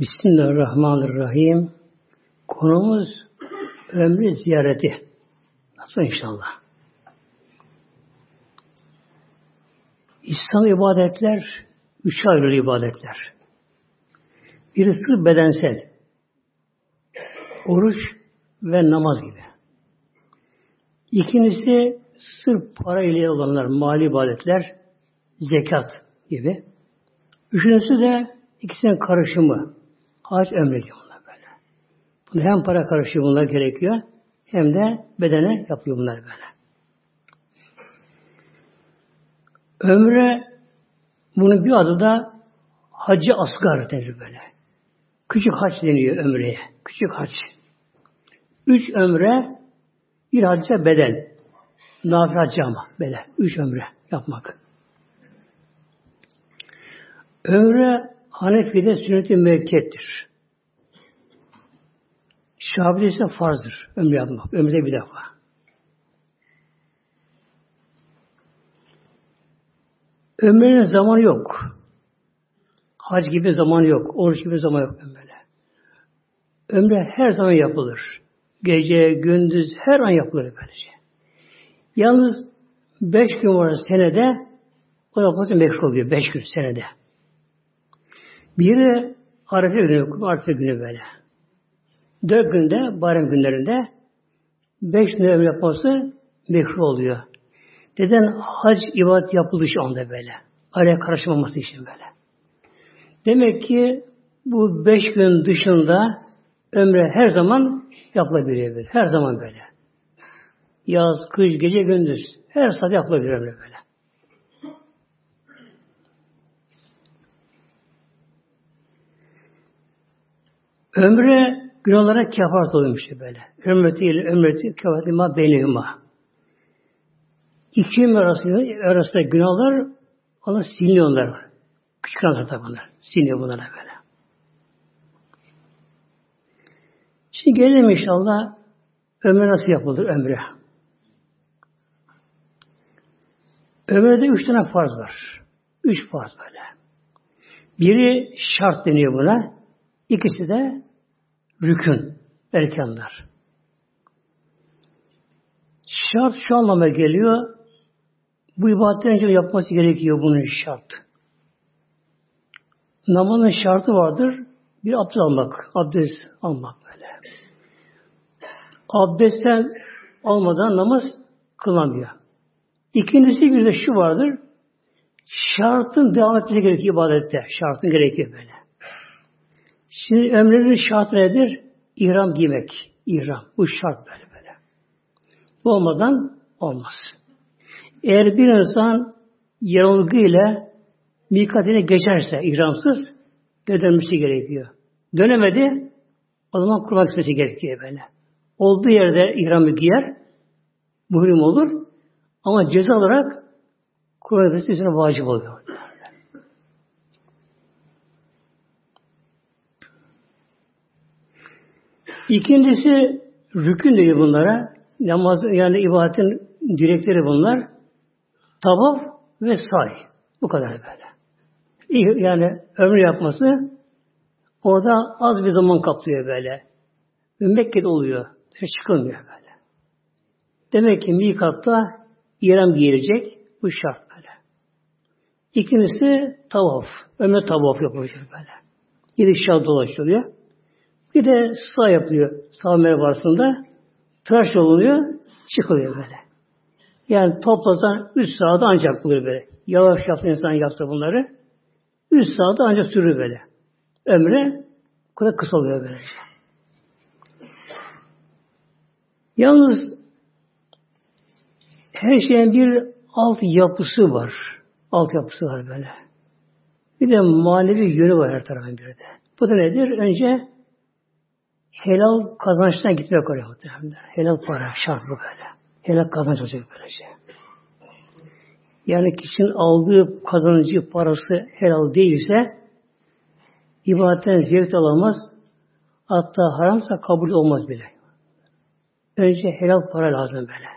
Bismillahirrahmanirrahim. Konumuz ömrü ziyareti. Nasıl inşallah? İslam ibadetler üç ayrı ibadetler. Birisi bedensel. Oruç ve namaz gibi. İkincisi sırf para ile olanlar, mali ibadetler, zekat gibi. Üçüncüsü de ikisinin karışımı. Hac ömre gibi bunlar böyle. Bunu hem para karışıyor bunlar gerekiyor hem de bedene yapıyor bunlar böyle. Ömre bunun bir adı da hacı asgar denir böyle. Küçük haç deniyor ömreye. Küçük haç. Üç ömre bir hacca beden. Nafile hacca ama beden. Üç ömre yapmak. Ömre Hanefi'de sünnet-i müekkettir. Şafi'de ise farzdır. Ömre yapmak. Ömrede bir defa. Ömrünün zamanı yok. Hac gibi zaman yok. Oruç gibi zaman yok ömrüne. Ömre her zaman yapılır. Gece, gündüz, her an yapılır böylece. Yalnız beş gün var senede o yapması meşhur oluyor. Beş gün senede. Biri Arefe günü, Arefe günü böyle. Dört günde, bayram günlerinde beş ömür yapması meşhur oluyor. Neden hac ibadet yapıldığı şu anda böyle. Araya karışmaması için böyle. Demek ki bu beş gün dışında ömre her zaman yapılabiliyor böyle. Her zaman böyle. Yaz, kış, gece, gündüz. Her saat yapılabilir ömre böyle. Ömre günahlara kefaret oluyormuş böyle. Ömreti ile ömreti kefaret ima beynihima. İki ömür arasında, arasında günahlar ona siliniyorlar. Küçük günahlar tabi bunlar. Siliniyor bunlara böyle. Şimdi gelelim inşallah ömre nasıl yapılır ömre. Ömrede üç tane farz var. Üç farz böyle. Biri şart deniyor buna. İkisi de rükün, erkanlar. Şart şu anlama geliyor. Bu ibadetten önce yapması gerekiyor bunun şart. Namazın şartı vardır. Bir abdest almak. Abdest almak böyle. Abdestten almadan namaz kılamıyor. İkincisi bir de şu vardır. Şartın devam etmesi gerekiyor ibadette. Şartın gerekiyor böyle. Şimdi ömrünün şartı nedir? İhram giymek. İhram. Bu şart böyle böyle. Bu olmadan olmaz. Eğer bir insan yanılgıyla mikatine geçerse ihramsız dönmesi gerekiyor. Dönemedi o zaman kurban kesmesi gerekiyor böyle. Olduğu yerde ihramı giyer muhrim olur ama ceza olarak kurban kesmesi üzerine vacip oluyor. İkincisi rükün dedi bunlara. Namaz yani ibadetin direkleri bunlar. Tavaf ve say. Bu kadar böyle. Yani ömür yapması orada az bir zaman kaplıyor böyle. Mekke'de oluyor. Çıkılmıyor böyle. Demek ki mikatta İran giyilecek. Bu şart böyle. İkincisi tavaf. Ömür tavaf yapılacak böyle. Yedi şah dolaşılıyor. Bir de sağ yapılıyor. Sağ merhaba tıraş olunuyor, çıkılıyor böyle. Yani toplasan üç saatte ancak bulur böyle. Yavaş yaptı insan yaptı bunları. Üç saatte ancak sürür böyle. Ömre kadar kısa oluyor böyle. Yalnız her şeyin bir alt yapısı var. Alt yapısı var böyle. Bir de manevi yönü var her tarafın bir de. Bu da nedir? Önce helal kazançtan gitmek oraya muhtemelen. Helal para şart bu böyle. Helal kazanç olacak böylece. Yani kişinin aldığı kazancı parası helal değilse ibadetten zevk alamaz. Hatta haramsa kabul olmaz bile. Önce helal para lazım böyle.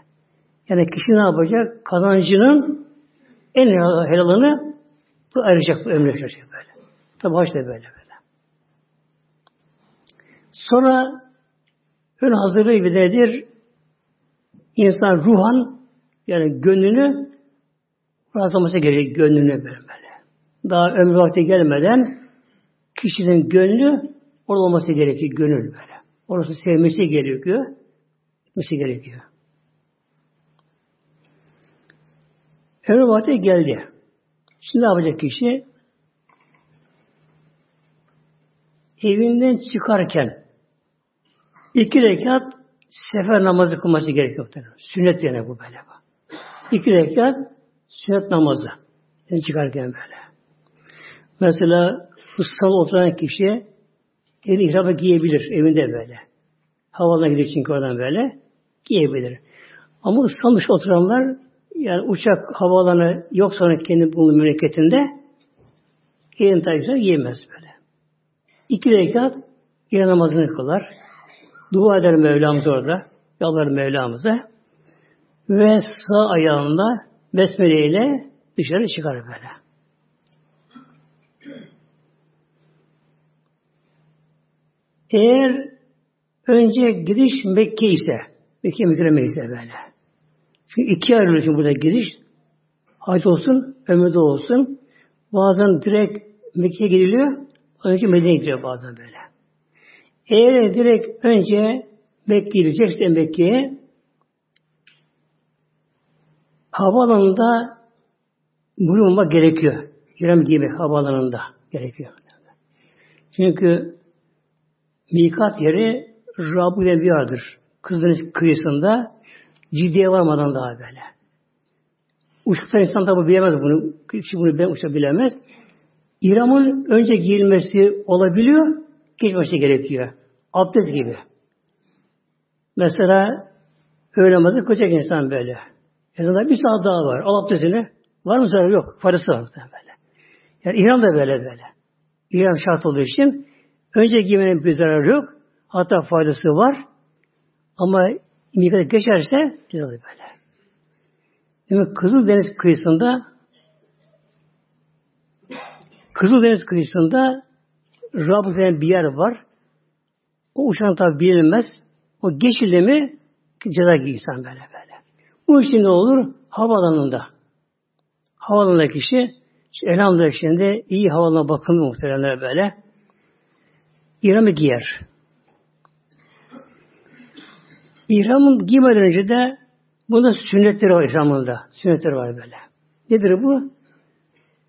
Yani kişi ne yapacak? Kazancının en helalını bu arayacak, bu ömre böyle. Tabi haç da böyle böyle. Sonra ön hazırlığı bir nedir? İnsan ruhan yani gönlünü razılaması gerekiyor gönlünü böyle. Daha ömrü vakti gelmeden kişinin gönlü orada olması gerekiyor gönül böyle. Orası sevmesi gerekiyor. Gitmesi gerekiyor. Ömrü vakti geldi. Şimdi ne yapacak kişi? Evinden çıkarken iki rekat sefer namazı kılması gerekiyor. Sünnet yani bu böyle. İki rekat sünnet namazı. Yani çıkarken böyle. Mesela ıssal oturan kişi evi ihrabı giyebilir evinde böyle. Havalına gidiyor çünkü oradan böyle. Giyebilir. Ama ıslanmış oturanlar yani uçak havaalanı yok sonra kendi bulunduğu memleketinde yerin takipçiler yiyemez böyle. İki rekat yer namazını kılar. Dua eder Mevlamız orada. Yalvar Mevlamıza. Ve sağ ayağında besmele ile dışarı çıkar böyle. Eğer önce gidiş Mekke ise, Mekke mükerreme ise böyle. Çünkü iki ayrılıyor şimdi burada giriş. Hac olsun, ömürde olsun. Bazen direkt Mekke'ye gidiliyor, önce Medine'ye gidiyor bazen böyle. Eğer direkt önce Mekke'ye gidecekse Mekke'ye havaalanında bulunmak gerekiyor. İrem gibi havaalanında gerekiyor. Çünkü mikat yeri Rabu yerdir. Kızdeniz kıyısında ciddiye varmadan daha böyle. Uçukta insan tabi bilemez bunu. Kişi bunu ben uçak bilemez. İramın önce giyilmesi olabiliyor, geçmesi gerekiyor. Abdest gibi. Mesela öğle namazı koyacak insan böyle. Ezanda bir saat daha var. Al abdestini. Var mı zarar? Yok. Farısı var böyle. Yani İran da böyle böyle. İran şart olduğu için önce giymenin bir zararı yok. Hatta faydası var. Ama mikat geçerse cezalı böyle. Demek Kızıldeniz kıyısında Kızıldeniz kıyısında Rabı denen bir yer var. O uçan tabi bilinmez. O geçildi mi ceza insan böyle böyle. Bu için ne olur? Havalanında. Havalanında kişi işte elhamdülillah şimdi iyi havalana bakımlı muhteremler böyle. İramı giyer. İhramın giymeden önce de bunda sünnetleri var ihramında. Sünnetleri var böyle. Nedir bu?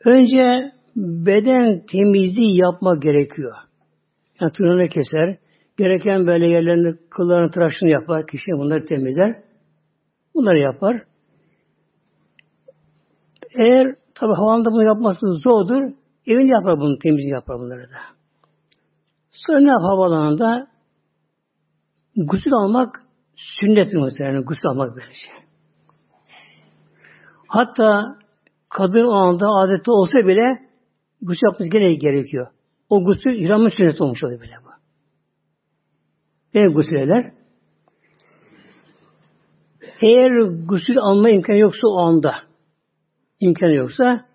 Önce beden temizliği yapma gerekiyor. Yani tırnağını keser. Gereken böyle yerlerini, kıllarını, tıraşını yapar. Kişi bunları temizler. Bunları yapar. Eğer tabi havanda bunu yapması zordur, evinde yapar bunu, temizliği yapar bunları da. Sonra ne yapar havalanında? Gusül almak sünnet muhtemelen gusül almak böylece. Hatta kadın o anda adette olsa bile gusül yapması gene gerekiyor. O gusül ihramın sünnet olmuş oluyor böyle bu. Ne gusül eder? Eğer gusül alma imkanı yoksa o anda imkanı yoksa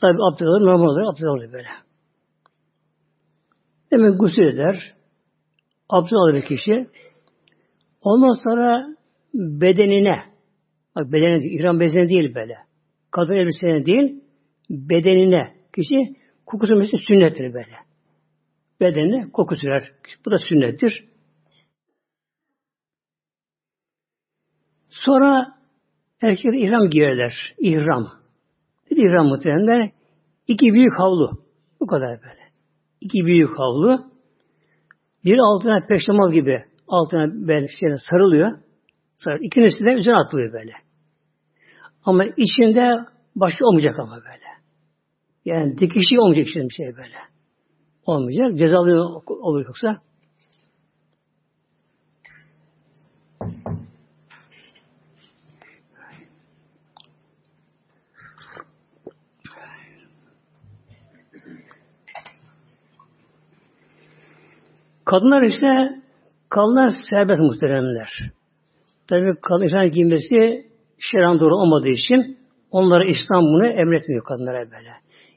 tabi abdest alır, normal olarak abdest alır böyle. Demek gusül eder. Abdest alır kişi. Ondan sonra bedenine bak bedenine ihram bezine değil böyle. Kadın elbisene değil bedenine kişi koku sürmesi sünnettir böyle. Bedenine koku sürer. Bu da sünnettir. Sonra erkekler ihram giyerler. İhram. Bir ihram muhtemelen iki büyük havlu. Bu kadar böyle. İki büyük havlu. Bir altına peştemal gibi altına böyle şeyine sarılıyor. Sarılıyor. İkincisi de üzerine atılıyor böyle. Ama içinde başka olmayacak ama böyle. Yani dikişi olmayacak işte bir şey böyle. Olmayacak. Cezalı olur yoksa. Kadınlar işte Kadınlar serbest muhteremler. Tabi kadın insan giymesi şeran doğru olmadığı için onlara İslam bunu emretmiyor kadınlara böyle.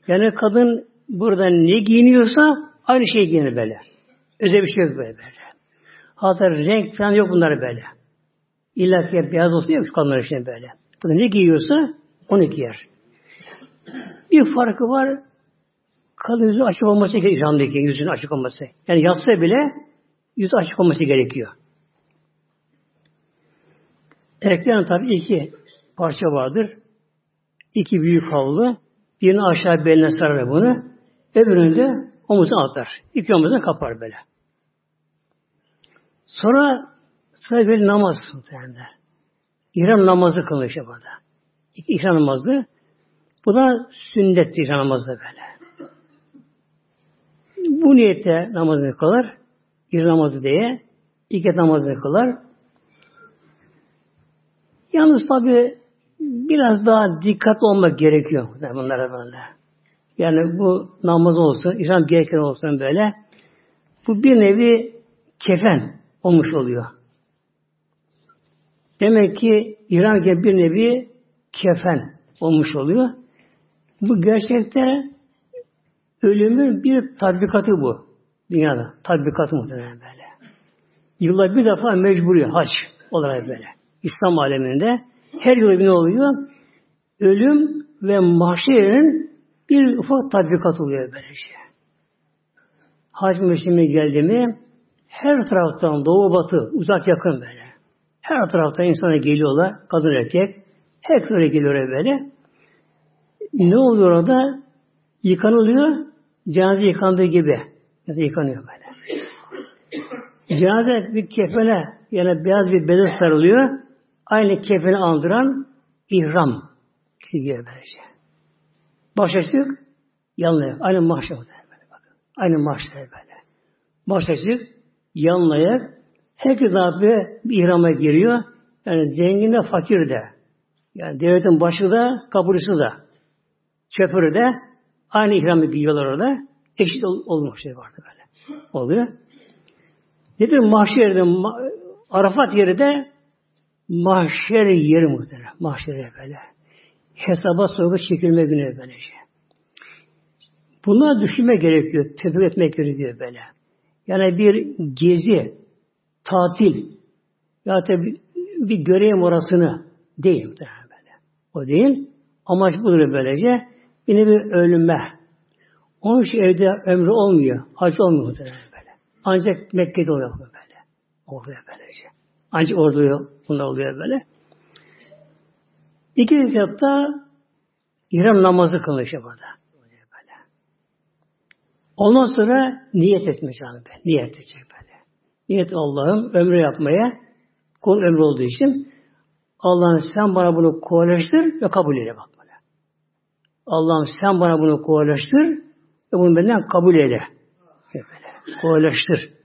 Yani kadın burada ne giyiniyorsa aynı şey giyinir böyle. Özel bir şey yok böyle. böyle. Hatta renk falan yok bunlar böyle. İlla ki beyaz olsun yok kadınlar için böyle. Bu ne giyiyorsa onu giyer. Bir farkı var. Kadın yüzü açık olması gerekiyor. İhramdaki yüzünün açık olması. Yani yatsa bile yüzü açık olması gerekiyor. Erkeklerin tabi iki parça vardır. İki büyük havlu. Birini aşağı beline sarar bunu. Öbürünü de omuzuna atar. İki omuzuna kapar böyle. Sonra sıra bir namaz muhtemelen. İhram namazı kılıyor işte burada. İhram namazı. Bu da sünnet ihram namazı böyle. Bu niyette namazını kılar. İhram namazı diye. İki namazını kılar. Yalnız tabi biraz daha dikkatli olmak gerekiyor bunlara böyle. Yani bu namaz olsun, İslam gereken olsun böyle. Bu bir nevi kefen olmuş oluyor. Demek ki İran bir nevi kefen olmuş oluyor. Bu gerçekte ölümün bir tatbikatı bu. Dünyada. Tatbikatı muhtemelen böyle. Yılda bir defa mecburi haç olarak böyle. İslam aleminde her yıl ne oluyor? Ölüm ve mahşerin bir ufak tatbikat oluyor böylece. Hac mevsimi geldi mi her taraftan doğu batı uzak yakın böyle. Her taraftan insana geliyorlar. Kadın erkek. Herkes öyle geliyor böyle. Ne oluyor orada? Yıkanılıyor. Cenaze yıkandığı gibi. Cenaze yıkanıyor böyle. Cenaze bir kefene yani beyaz bir beze sarılıyor. Aynı kefeni andıran ihram giyiyor böylece. Baş açık, yanlıyor. Aynı mahşer böyle. Aynı mahşer böyle. Baş açık, yanlayak. Herkes abi bir ihrama giriyor. Yani zengin de fakir de. Yani devletin başı da kaburisi da. Şoförü de aynı ihramı giyiyorlar orada. Eşit ol, olmuş şey vardı böyle. Oluyor. Nedir mahşerde Arafat yeri de mahşer yeri muhtemelen. Mahşer böyle. Hesaba sorgu çekilme günü böylece. Bunlar düşünme gerekiyor. Tefekkür etmek gerekiyor böyle. Yani bir gezi, tatil ya da bir, bir göreyim orasını değil muhtemelen böyle. O değil. Amaç budur böylece. Yine bir ölüme. Onun için evde ömrü olmuyor. Hac olmuyor muhtemelen böyle. Ancak Mekke'de oluyor böyle. Oluyor böylece. Ancak orada oluyor. Bunlar oluyor böyle. İki rekatta İram namazı kılıyor işte burada. Ondan sonra niyet etmiş abi. Niyet edecek böyle. Niyet Allah'ım ömrü yapmaya kul ömrü olduğu için Allah'ım sen bana bunu kolaylaştır ve kabul eyle bak böyle. Allah'ım sen bana bunu kolaylaştır ve bunu benden kabul eyle. Böyle. Kolaylaştır.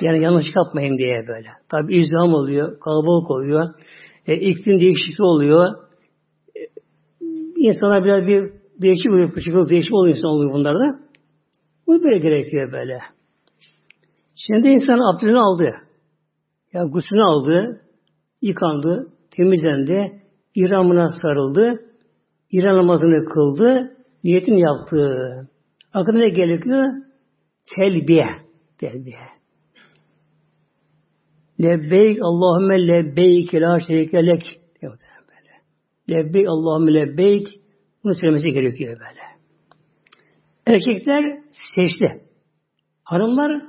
Yani yanlış yapmayayım diye böyle. Tabi izdiham oluyor, kalabalık oluyor. E, iklim değişikliği oluyor. E, insana biraz bir değişik oluyor, psikolojik değişik oluyor insan oluyor bunlarda. Bu böyle gerekiyor böyle. Şimdi insan abdestini aldı. Ya gusülünü aldı, yıkandı, temizlendi, İramına sarıldı, İran namazını kıldı, niyetini yaptı. Aklına ne gerekiyor? Telbiye. Telbiye. Lebbeyk Allahümme lebbeyk la şerike lek. Lebbeyk Allahümme lebbeyk. Bunu söylemesi gerekiyor böyle. Erkekler sesli. Hanımlar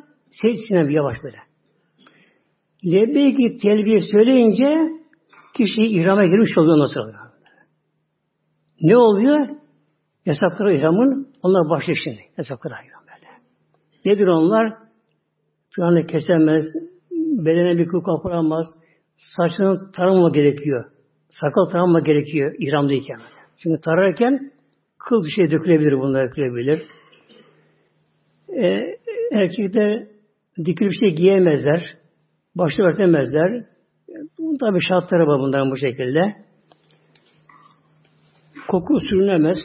bir yavaş böyle. Lebbeyki telbiye söyleyince kişi ihrama girmiş oluyor nasıl oluyor? Ne oluyor? Yasakları ihramın onlar başlıyor şimdi. Yasakları ihram böyle. Nedir onlar? Tırnağını kesemez, bedene bir kıl kaparamaz. Saçını tarama gerekiyor. Sakal tarama gerekiyor ihramdayken. Çünkü tararken kıl bir şey dökülebilir, bunlar dökülebilir. Ee, erkekler dikili bir şey giyemezler. Başta örtemezler. Bunun tabi şartları var bunların bu şekilde. Koku sürünemez.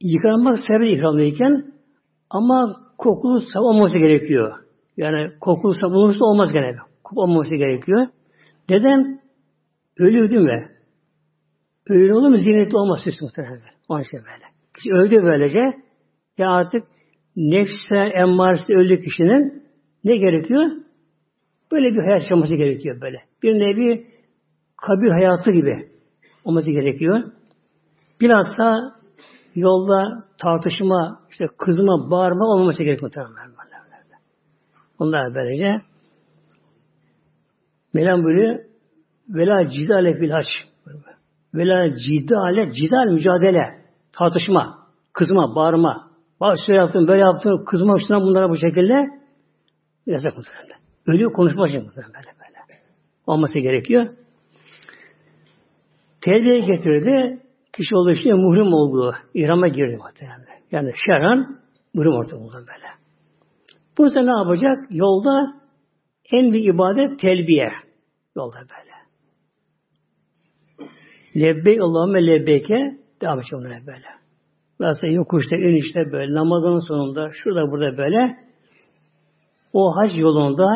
Yıkanmak serbest ihramdayken ama kokulu savunması gerekiyor. Yani kokulu sabun olursa olmaz gene. Koku olmaması gerekiyor. Neden? Ölü değil mi? Ölü olur mu zinetli olmaz süs muhtemelen. Onun için böyle. Kişi öldü böylece ya artık nefse emmaresi öldü kişinin ne gerekiyor? Böyle bir hayat yaşaması gerekiyor böyle. Bir nevi kabir hayatı gibi olması gerekiyor. Bilhassa yolda tartışma, işte kızma, bağırma olmaması gerekiyor muhtemelen. Onlar böylece Mevlam buyuruyor Vela cidale fil haç. Vela cidale, cidal mücadele. Tartışma, kızma, bağırma. Bak şöyle yaptın, böyle yaptın, kızma şuna bunlara bu şekilde yasak muhtemelen. Ölüyor konuşma için muhtemelen böyle böyle. Olması gerekiyor. Terbiye getirdi. Kişi olduğu için muhrim olduğu, İhrama girdi muhtemelen. Yani şerhan muhrim orta oldu böyle. Bu sefer ne yapacak? Yolda en büyük ibadet telbiye. Yolda böyle. Lebbeyk Allahümme lebbeyke devam edecek onlara böyle. Nasıl yokuşta, inişte böyle, namazın sonunda, şurada burada böyle. O hac yolunda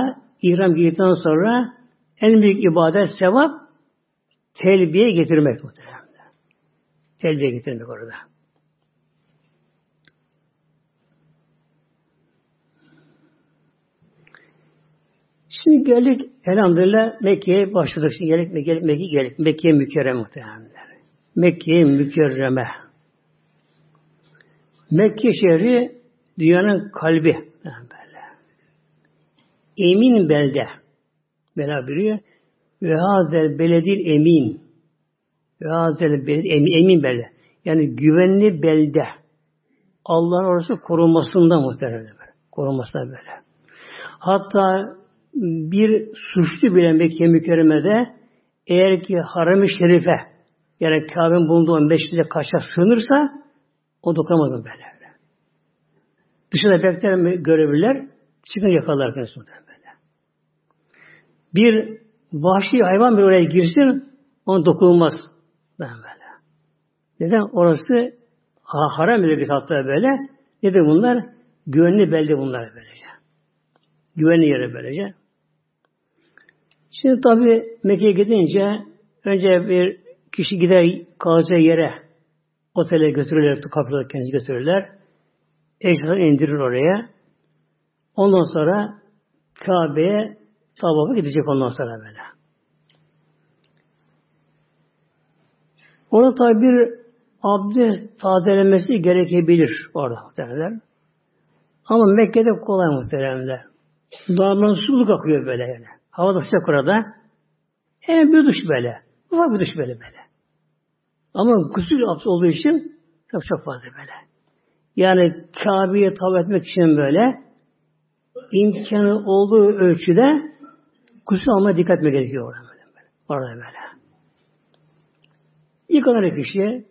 ihram giydikten sonra en büyük ibadet, sevap telbiye getirmek muhtemelen. Telbiye getirmek orada. Şimdi geldik elhamdülillah Mekke'ye başladık. Şimdi geldik Mekke'ye Mekke geldik. Mekke'ye mükerreme muhtemelen. Mekke'ye mükerreme. Mekke şehri dünyanın kalbi. Böyle. Emin belde. Bela buyuruyor. Ve hazel beledil emin. Ve hazel beledil emin, emin belde. Yani güvenli belde. Allah'ın orası korunmasında muhtemelen. Korunmasında böyle. Hatta bir suçlu bile Mekke mükerremede eğer ki haram-ı şerife yani Kabe'nin bulunduğu meşride kaçta sığınırsa o dokunamaz böyle. Dışında bekler görebilirler, çıkın yakalar kendisi böyle. Bir vahşi hayvan bir oraya girsin, ona dokunulmaz. Ben böyle. Neden? Orası haram bir hatta böyle. Ne de bunlar? Güvenli belde bunlar böylece. Güvenli yere böylece. Şimdi tabi Mekke'ye gidince önce bir kişi gider kalacağı yere otele götürürler, kapıda kendisi götürürler. Eşyalarını indirir oraya. Ondan sonra Kabe'ye tavafa gidecek ondan sonra böyle. Ona tabi bir abdest tazelemesi gerekebilir orada muhtemelen. Ama Mekke'de kolay muhtemelen. Dağından suluk akıyor böyle yani. Hava da sıcak orada. Hemen bir duş böyle. Ufak bir duş böyle böyle. Ama gusül abdest olduğu için tabii çok fazla böyle. Yani Kabe'ye tavaf etmek için böyle imkanı olduğu ölçüde gusül almaya dikkat etmek gerekiyor orada böyle. Orada böyle. Yıkanan kişi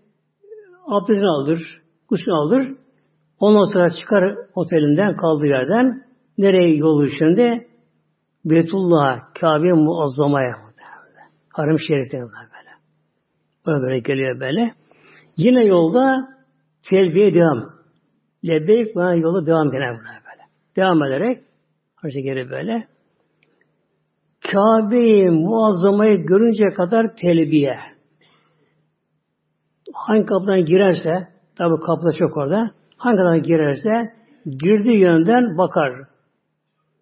abdestini alır, gusül alır. Ondan sonra çıkar otelinden, kaldığı yerden nereye yol üstünde Beytullah, Kabe muazzamaya Haram şerifte böyle. Buna böyle geliyor böyle. Yine yolda telbiye devam. Lebbeyk bana yolda devam gene böyle. Devam ederek harca geri böyle. Kabe'yi muazzamayı görünce kadar telbiye. Hangi kapıdan girerse, tabi kapıda çok orada, hangi kapıdan girerse girdiği yönden bakar.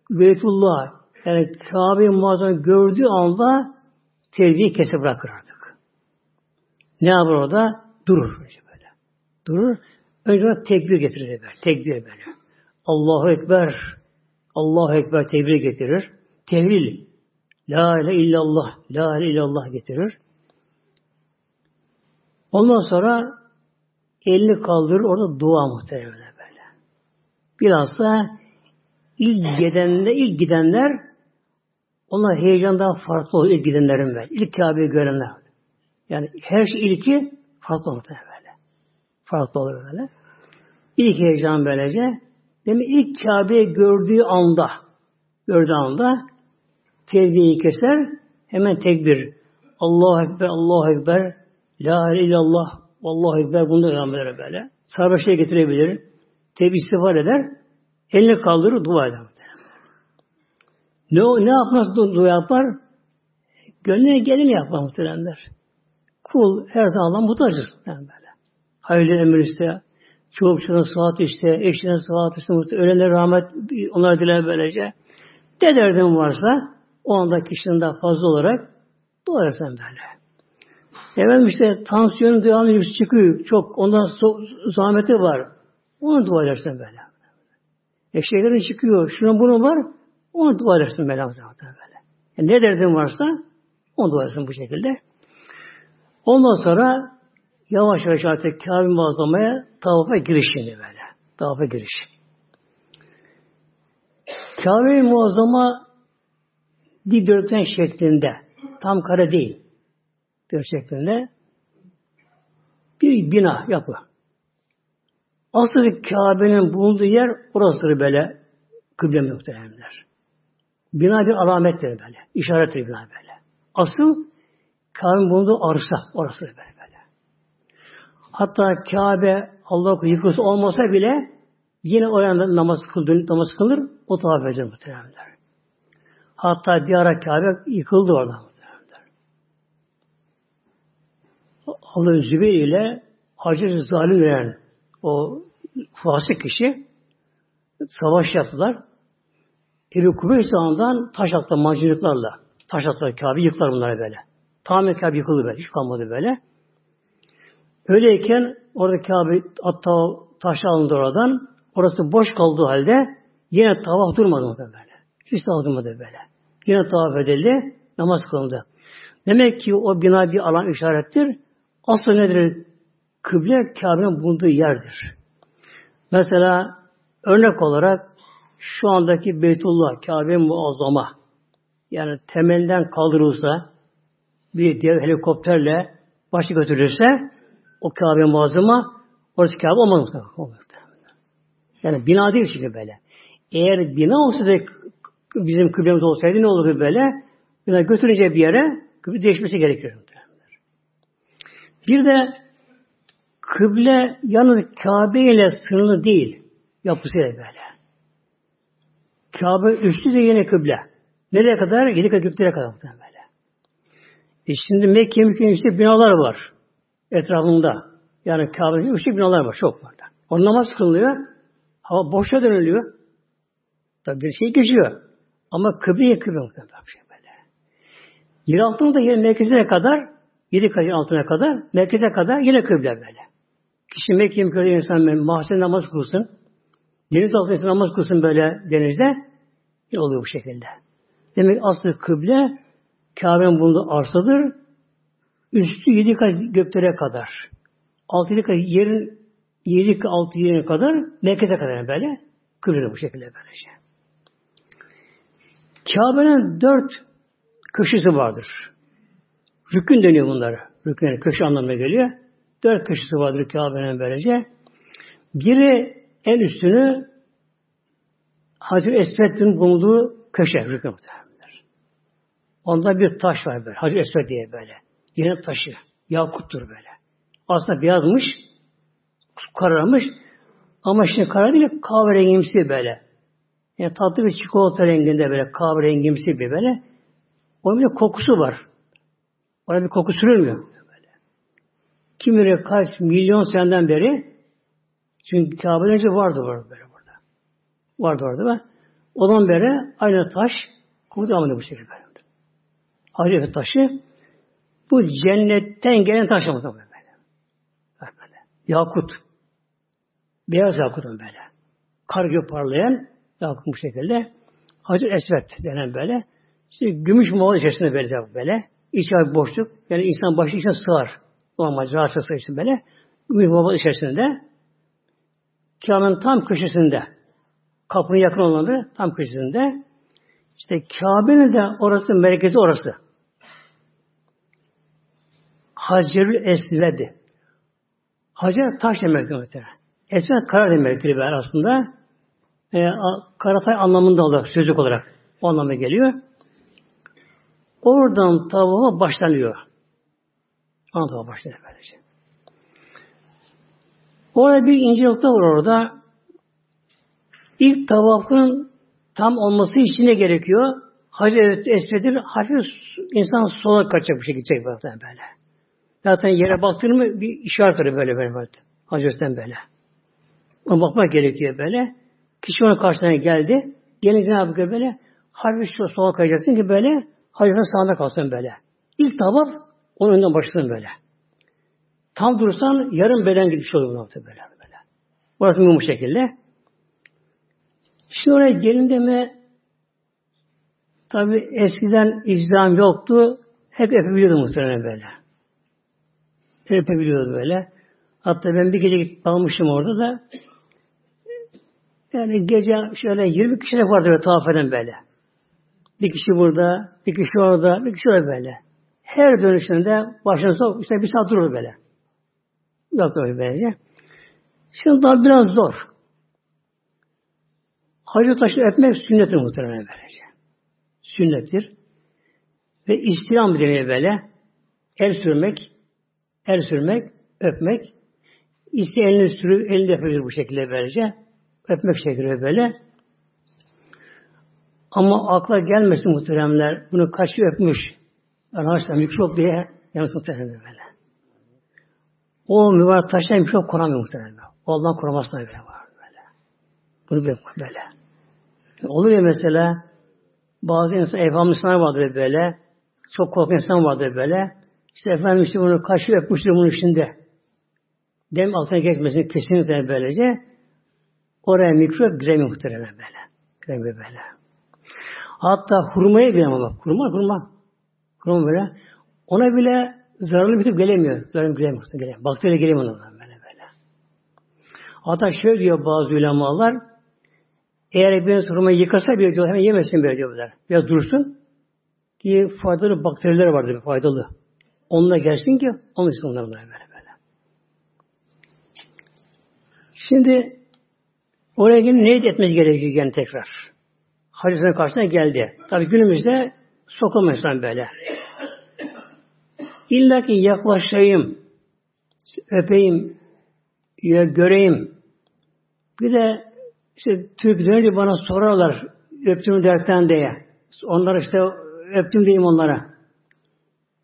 Beytullah, yani Kabe'yi muazzam gördüğü anda terbiye kesip bırakır artık. Ne yapar orada? Durur. Böyle. Durur. Önce ona tekbir getirir böyle. Tekbir böyle. Allahu Ekber. Allahu Ekber tekbir getirir. Tehlil. La ilahe illallah. La ilahe illallah getirir. Ondan sonra elini kaldırır. Orada dua muhtemelen böyle. Bilhassa ilk gidenler, ilk gidenler onlar heyecan daha farklı oluyor ilk gidenlerin böyle. İlk Kabe'yi görenler. Yani her şey ilki farklı olur böyle. Farklı olur böyle. İlk heyecan böylece. Demek ilk Kabe'yi gördüğü anda gördüğü anda tevbiyeyi keser hemen tekbir. Allahu Ekber, Allahu Ekber, La ilahe illallah, Allahu Ekber bunu devam eder böyle. Sarbaşıya getirebilir. Tevbi istiğfar eder. Elini kaldırır, dua eder. Ne, ne yapmaz dua yapar? Gönlüne gelin yapar muhteremler. Kul her zaman muhtaçtır. Yani böyle. Hayırlı emir iste, Çoluk çocuğun sıhhat işte, eşinin sıhhat işte, ölenler rahmet, onlar diler böylece. Ne derdin varsa o anda kişinin daha fazla olarak dua edersen böyle. Efendim işte tansiyonun devamlı yüksek çıkıyor. Çok ondan so zahmeti var. Onu dua edersen böyle. Eşeklerin çıkıyor. Şunun bunun var. Onu dua edersin böyle. böyle. Yani ne derdin varsa onu dua edersin bu şekilde. Ondan sonra yavaş yavaş artık Kabe muazzamaya tavafa giriş şimdi böyle. Tavafa giriş. Kabe muazzama dikdörtgen şeklinde. Tam kare değil. Dört şeklinde. Bir bina yapı. Asıl Kabe'nin bulunduğu yer orasıdır böyle. Kıble muhteremler. Bina bir alamettir böyle. İşarettir bina böyle. Asıl Kabe'nin bulunduğu arsa orası böyle böyle. Hatta Kabe Allah yıkılsa olmasa bile yine oraya namaz kılır, namaz kılır o tavaf eder muhteremler. Hatta bir ara Kabe yıkıldı orada muhteremler. Allah Zübeyir ile Hacı Zalim veren o fasık kişi savaş yaptılar. Ebu Kubeyr zamanından taş atla, mancınıklarla taş atla Kabe yıktılar bunları böyle. Tamamen Kabe yıkıldı böyle. Hiç kalmadı böyle. Öyleyken orada Kabe hatta taş alındı oradan. Orası boş kaldığı halde yine tavaf durmadı böyle. Hiç tavaf durmadı böyle. Yine tavaf edildi. Namaz kılındı. Demek ki o bina bir alan işarettir. Asıl nedir? Kıble Kabe'nin bulunduğu yerdir. Mesela örnek olarak şu andaki Beytullah, Kabe muazzama yani temelden kaldırılsa bir dev helikopterle başı götürürse o Kabe muazzama orası Kabe olmaz mı? Yani bina değil çünkü böyle. Eğer bina olsaydı bizim kıblemiz olsaydı ne olurdu böyle? Bina götürünce bir yere kıble değişmesi gerekiyor. Bir de kıble yalnız Kabe ile sınırlı değil. Yapısıyla böyle. Kabe üstü de yine kıble. Nereye kadar? Yedi göklere kadar böyle. E şimdi Mekke mükemmel binalar var. Etrafında. Yani Kabe'nin yüksek binalar var. Çok var. O namaz kılınıyor. Hava boşa dönülüyor. Tabi bir şey geçiyor. Ama kıbleye kıble muhtemelen bir şey böyle. Yer altında yer merkezine kadar, yedi kayın altına kadar, merkeze kadar yine kıble böyle. Kişi Mekke'ye mükemmel insan mahzen namaz kılsın, deniz altında namaz kılsın böyle denizde, ne oluyor bu şekilde. Demek aslı kıble Kabe'nin bulunduğu arsadır. Üstü yedi kat göklere kadar. Altı yedi kat yerin yedi altı yerine kadar merkeze kadar böyle kıvrılır bu şekilde böylece. Kabe'nin dört köşesi vardır. Rükün deniyor bunlar. Rükün yani köşe anlamına geliyor. Dört köşesi vardır Kabe'nin böylece. Biri en üstünü Hacı Esved'in bulunduğu köşe muhtemelendir. Onda bir taş var böyle. Hacı Esved diye böyle. Yine taşı. Yakuttur böyle. Aslında beyazmış, kararmış ama şimdi kara değil kahverengimsi böyle. Yani tatlı bir çikolata renginde böyle kahverengimsi bir böyle. Onun bir kokusu var. Ona bir koku sürülmüyor. Böyle. Kim bilir kaç milyon seneden beri çünkü Kabe'den önce vardı var böyle burada. Vardı orada ve ondan beri aynı taş ediyor bu şekilde. Harif taşı bu cennetten gelen taş mı böyle. böyle. Yakut. Beyaz yakutun böyle. Kar gibi parlayan yakut bu şekilde. Hacı Esvet denen böyle. İşte gümüş muhabbet içerisinde böyle böyle. İç boşluk. Yani insan başı içine sığar. Normal rahatsız için böyle. Gümüş muhabbet içerisinde. Kabe'nin tam köşesinde. Kapının yakın olanları tam köşesinde. İşte Kabe'nin de orası, merkezi orası. Hacerül Esved'i. Hacer taş demektir muhtemelen. Esved kara demektir ben aslında. E, karatay anlamında olarak, sözlük olarak o anlamda geliyor. Oradan tavafa başlanıyor. Tavafa başlanıyor böylece. Orada bir ince nokta var orada. İlk tavafın tam olması için ne gerekiyor? Hacı Esved'in hafif insan sola kaçacak bir şey gidecek böyle. Zaten yere baktın mı bir işaret var böyle böyle böyle. Hacı böyle. Ona bakmak gerekiyor böyle. Kişi ona karşısına geldi. Gelince ne yapıyor böyle? Şu sola kayacaksın ki böyle Halife sağında kalsın böyle. İlk tavaf onun önünden başlasın böyle. Tam durursan yarım beden gibi bir şey olur böyle. böyle. Burası bu şekilde. Şimdi oraya gelin mi tabi eskiden izdam yoktu. Hep öpebiliyordu muhtemelen böyle. Hep öpebiliyordu böyle. Hatta ben bir gece kalmışım orada da yani gece şöyle 20 kişilik vardı böyle tavaf eden böyle. Bir kişi burada, bir kişi orada, bir kişi orada böyle. Her dönüşünde başına sok, işte bir saat durur böyle. Doktor böylece. Şimdi daha biraz zor. Hacı taşı öpmek sünnettir muhtemelen böylece. Sünnettir. Ve istilam deniyor böyle. El sürmek, el sürmek, öpmek. İşte elini sürüp, elini öpebilir bu şekilde böylece. Öpmek şekilde böyle. Ama akla gelmesin muhteremler. Bunu kaçı öpmüş. Arkadaşlar mikrop diye yanısı muhteremler böyle. O mübarek taşlar mikrop koramıyor muhteremler. Allah'ın korumasına böyle var böyle. Bunu böyle. böyle. Olur ya mesela bazı insan evham insanlar vardır böyle. Çok korkan insan vardır böyle. İşte efendim işte bunu kaşı öpmüştür bunun içinde. Dem altına geçmesin kesinlikle böylece. Oraya mikrop giremiyor muhtemelen böyle. Giremiyor böyle. Hatta hurmaya giremiyor bak. Hurma, hurma. Hurma böyle. Ona bile zararlı bir tip gelemiyor. Zararlı gelemiyor. gelemiyor. Bakteri gelemiyor ona böyle böyle. Hatta şöyle diyor bazı ulemalar eğer bir hurmayı yıkasa bir diyor hemen yemesin bir diyorlar. Ya dursun ki faydalı bakteriler vardır faydalı. Onunla gelsin ki onun için onlar böyle böyle. Şimdi oraya gelin neydi etmesi gerekiyor yani tekrar. Hacısının karşısına geldi. Tabi günümüzde sokamıyor böyle. İlla ki yaklaşayım, öpeyim, ya göreyim. Bir de işte Türk dönünce bana sorarlar öptüm dertten diye. Onlara işte öptüm diyeyim onlara.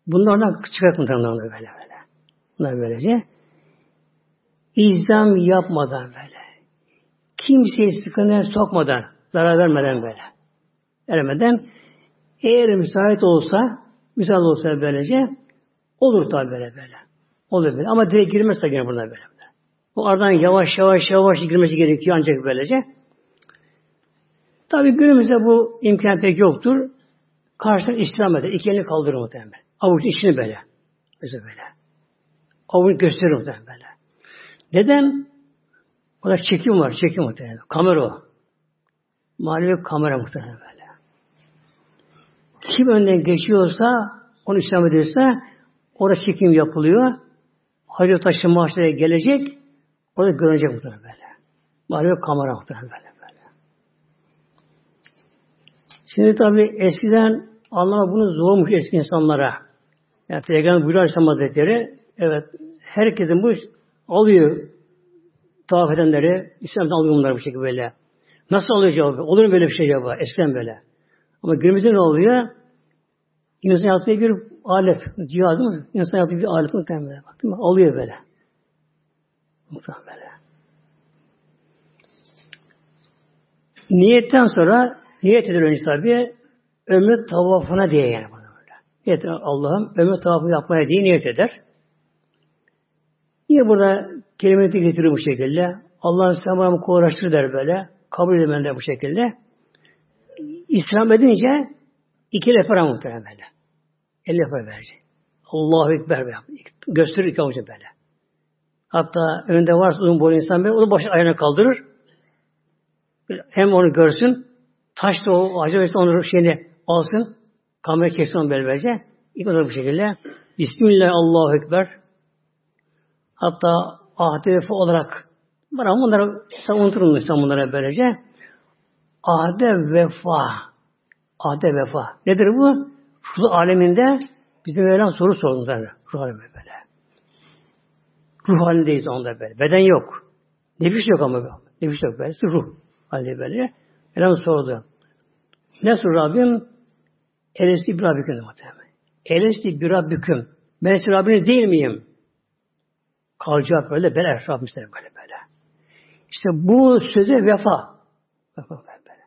Bunlardan çıkartmadan onları böyle böyle. Bunlar böylece. İzdam yapmadan böyle. Kimseyi sıkıntıya sokmadan, zarar vermeden böyle. Vermeden eğer müsait olsa, müsait olsa böylece olur tabi böyle böyle. Olur böyle. Ama direkt girmezse gene burada böyle. böyle. Bu aradan yavaş yavaş yavaş girmesi gerekiyor ancak böylece. Tabi günümüzde bu imkan pek yoktur. Karşıdan istirham eder. İki elini kaldırır muhtemelen. Avuç içini böyle. Böyle böyle. Avuç gösterir muhtemelen böyle. Neden? O da çekim var. Çekim muhtemelen. Kamera o. Manevi kamera muhtemelen böyle. Kim önden geçiyorsa onu İslam ederse orada çekim yapılıyor. Hacı taşı maaşlara gelecek orada görecek muhtemelen böyle. Manevi kamera muhtemelen böyle. böyle. Şimdi tabi eskiden Allah bunu zormuş eski insanlara. Yani Peygamber buyuruyor Aleyhisselam Hazretleri evet herkesin bu alıyor tavaf edenleri, İslam'dan alıyor bunları bu şekilde böyle. Nasıl oluyor cevabı? Olur mu böyle bir şey cevabı? Eskiden böyle. Ama günümüzde ne oluyor? İnsan yaptığı bir alet, cihaz değil mi? İnsan yaptığı bir alet muhtemelen böyle. Bak, değil mi? Alıyor böyle. Muhtemelen böyle. Niyetten sonra, niyet eder önce tabi, ömür tavafına diye yani. Niyet Allah'ım ömür tavafı yapmaya diye niyet eder. Niye burada kelimeti getirir bu şekilde? Allah sen bana kolaylaştır der böyle. Kabul de bu şekilde. İslam edince iki lefera muhtemelen böyle. El lefera verecek. Allahu Ekber be. Gösterir iki avucu böyle. Hatta önünde varsa uzun boylu insan böyle, onu başı ayağına kaldırır. Hem onu görsün, taş da o acaba onu şeyini alsın, kamera çeksin onu böyle böylece. İlk bu şekilde. Bismillah, Allahu Ekber. Hatta ahde vefa olarak ama bunları unuturun insan bunlara böylece. Ahde vefa. Ahde vefa. Nedir bu? Ruh aleminde bizim Mevlam soru sordu zaten. Ruh aleminde böyle. Ruh halindeyiz onda böyle. Beden yok. Nefis yok ama böyle. Nefis yok böyle. Ruh halinde böyle. Mevlam sordu. Sor Rabbim? Elesti bir Rabbiküm. Elesti bir Rabbiküm. Ben size Rabbiniz değil miyim? Kal cevap böyle böyle Rabbimiz de böyle böyle. İşte bu söze vefa. Böyle.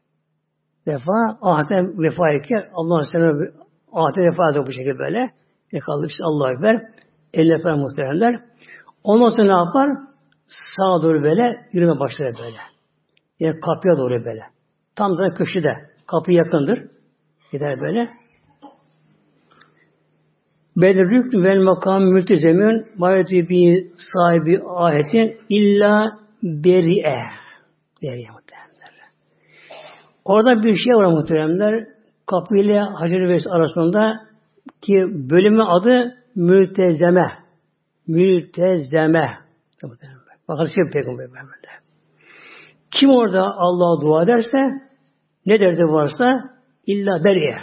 Vefa, ahde vefa eki Allah'ın sana ahde vefa ediyor bu şekilde böyle. Yakaldı işte Allah'a Ekber. Eline falan muhteremler. Ondan sonra ne yapar? Sağa doğru böyle yürüme başlar böyle. Yani kapıya doğru böyle. Tam da köşede. Kapı yakındır. Gider böyle. Bel rükn vel makam mültezemün mayeti bir sahibi ayetin illa beri'e. Beri'e muhteremler. Orada bir şey var muhteremler. Kapı ile Hacer Veysi arasında ki bölümün adı mültezeme. Mültezeme. Bakın şey peygamber böyle. Kim orada Allah'a dua ederse ne derdi varsa illa beriye.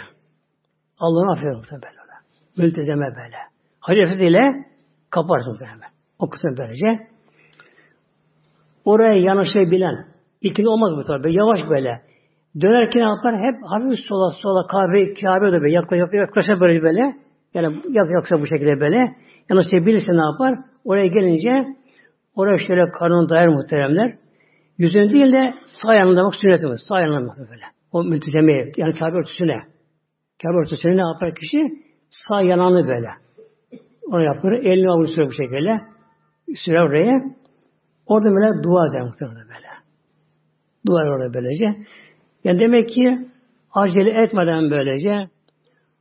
Allah'ın affeder muhtemelen böyle. Mültezeme böyle. Hacı ile kaparsın muhtemelen. O kısmı böylece. Oraya yanaşabilen, ilkinde olmaz bu tabi, yavaş böyle. Dönerken yapar? Hep hafif sola sola kahve, kahve de böyle yaklaşa, yaklaşa böyle böyle. Yani yak, yaksa bu şekilde böyle. Yanaşabilirse ne yapar? Oraya gelince oraya şöyle karnını dayar muhteremler. Yüzünü değil de sağ yanında bak sünnetimiz. Sağ yanında bak böyle. O mültizemeye yani Kabe örtüsüne. Kabe örtüsüne ne yapar kişi? Sağ yanağını böyle. Onu yapar. Elini avuç bu şekilde. Sürer oraya. Orada böyle dua eder muhtemelen böyle. Dua orada böylece. Yani demek ki acele etmeden böylece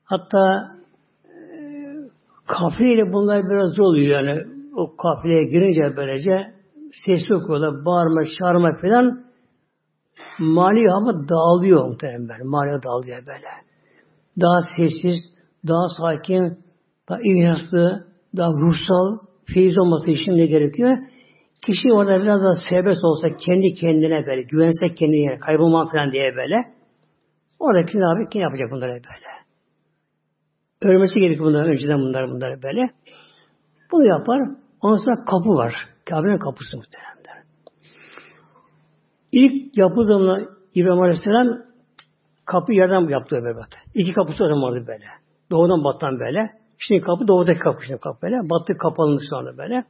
hatta e, kafileyle bunlar biraz zor oluyor yani o kafileye girince böylece sesli okuyorlar, bağırma, çağırma falan mali ama dağılıyor muhtemelen. Mali dağılıyor böyle. Daha sessiz, daha sakin, daha ihlaslı, daha ruhsal, feyiz olması için ne gerekiyor? Kişi orada biraz daha serbest olsa kendi kendine böyle, güvense kendine, kaybolmam falan diye böyle. Orada kişi abi kim yapacak bunları böyle? Ölmesi gerekiyor bunlar önceden bunlar bunlar böyle. Bunu yapar. Ondan sonra kapı var. Kabe'nin kapısı muhtemelen. İlk yapı zamanı İbrahim Aleyhisselam kapı yerden yaptı böyle. İki kapısı o zaman vardı böyle. Doğudan battan böyle. Şimdi kapı doğudaki kapı şimdi kapı böyle. Batı kapalındı sonra böyle.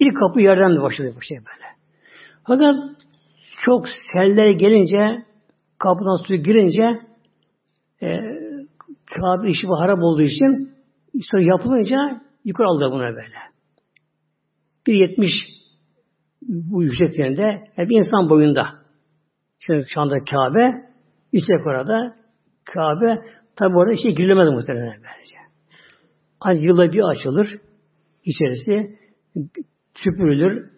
İlk kapı yerden de başladı bu şey böyle. Fakat çok seller gelince kapıdan su girince e, Kabe işi harap olduğu için sonra yapılınca yukarı aldı buna böyle. 1.70 bu yüksekliğinde yani bir insan boyunda. Şimdi şu anda Kabe yüksek orada Kabe tabi orada şey girilemez muhtemelen bence. Ancak yılda bir açılır içerisi süpürülür.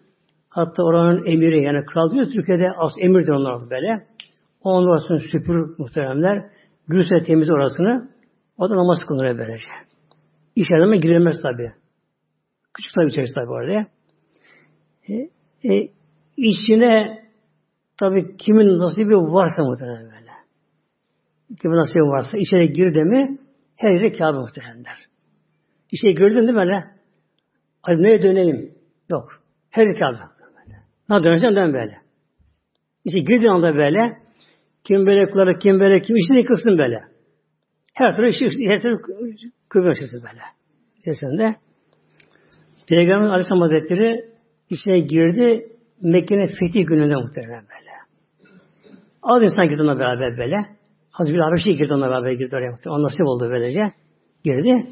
Hatta oranın emiri yani kral diyor Türkiye'de az emirdir onlar böyle. Onun orasını süpürür muhteremler. Gülse temiz orasını. O da namaz kılınır böylece. İçeriden girilmez tabi. Küçük tabi içerisi tabi orada. E, e, içine tabi kimin nasibi varsa muhtemelen böyle. Kimin nasibi varsa içeri girdi mi her yere Kabe muhtemelenler. İçeri girdin değil mi böyle? Hadi neye döneyim? Yok. Her yere Kabe. Ne döneceksin dön böyle. İşte girdiğin anda böyle kim böyle kılar, kim böyle, kim işini kılsın böyle. Her türlü işi, her türlü kıvırma böyle. İçerisinde. Peygamber Aleyhisselam Hazretleri içine girdi. Mekke'nin fethi gününde muhtemelen böyle. Az insan girdi onunla beraber böyle. Hazreti bir Habeşi girdi onunla beraber girdi oraya muhtemelen. O nasip oldu böylece. Girdi.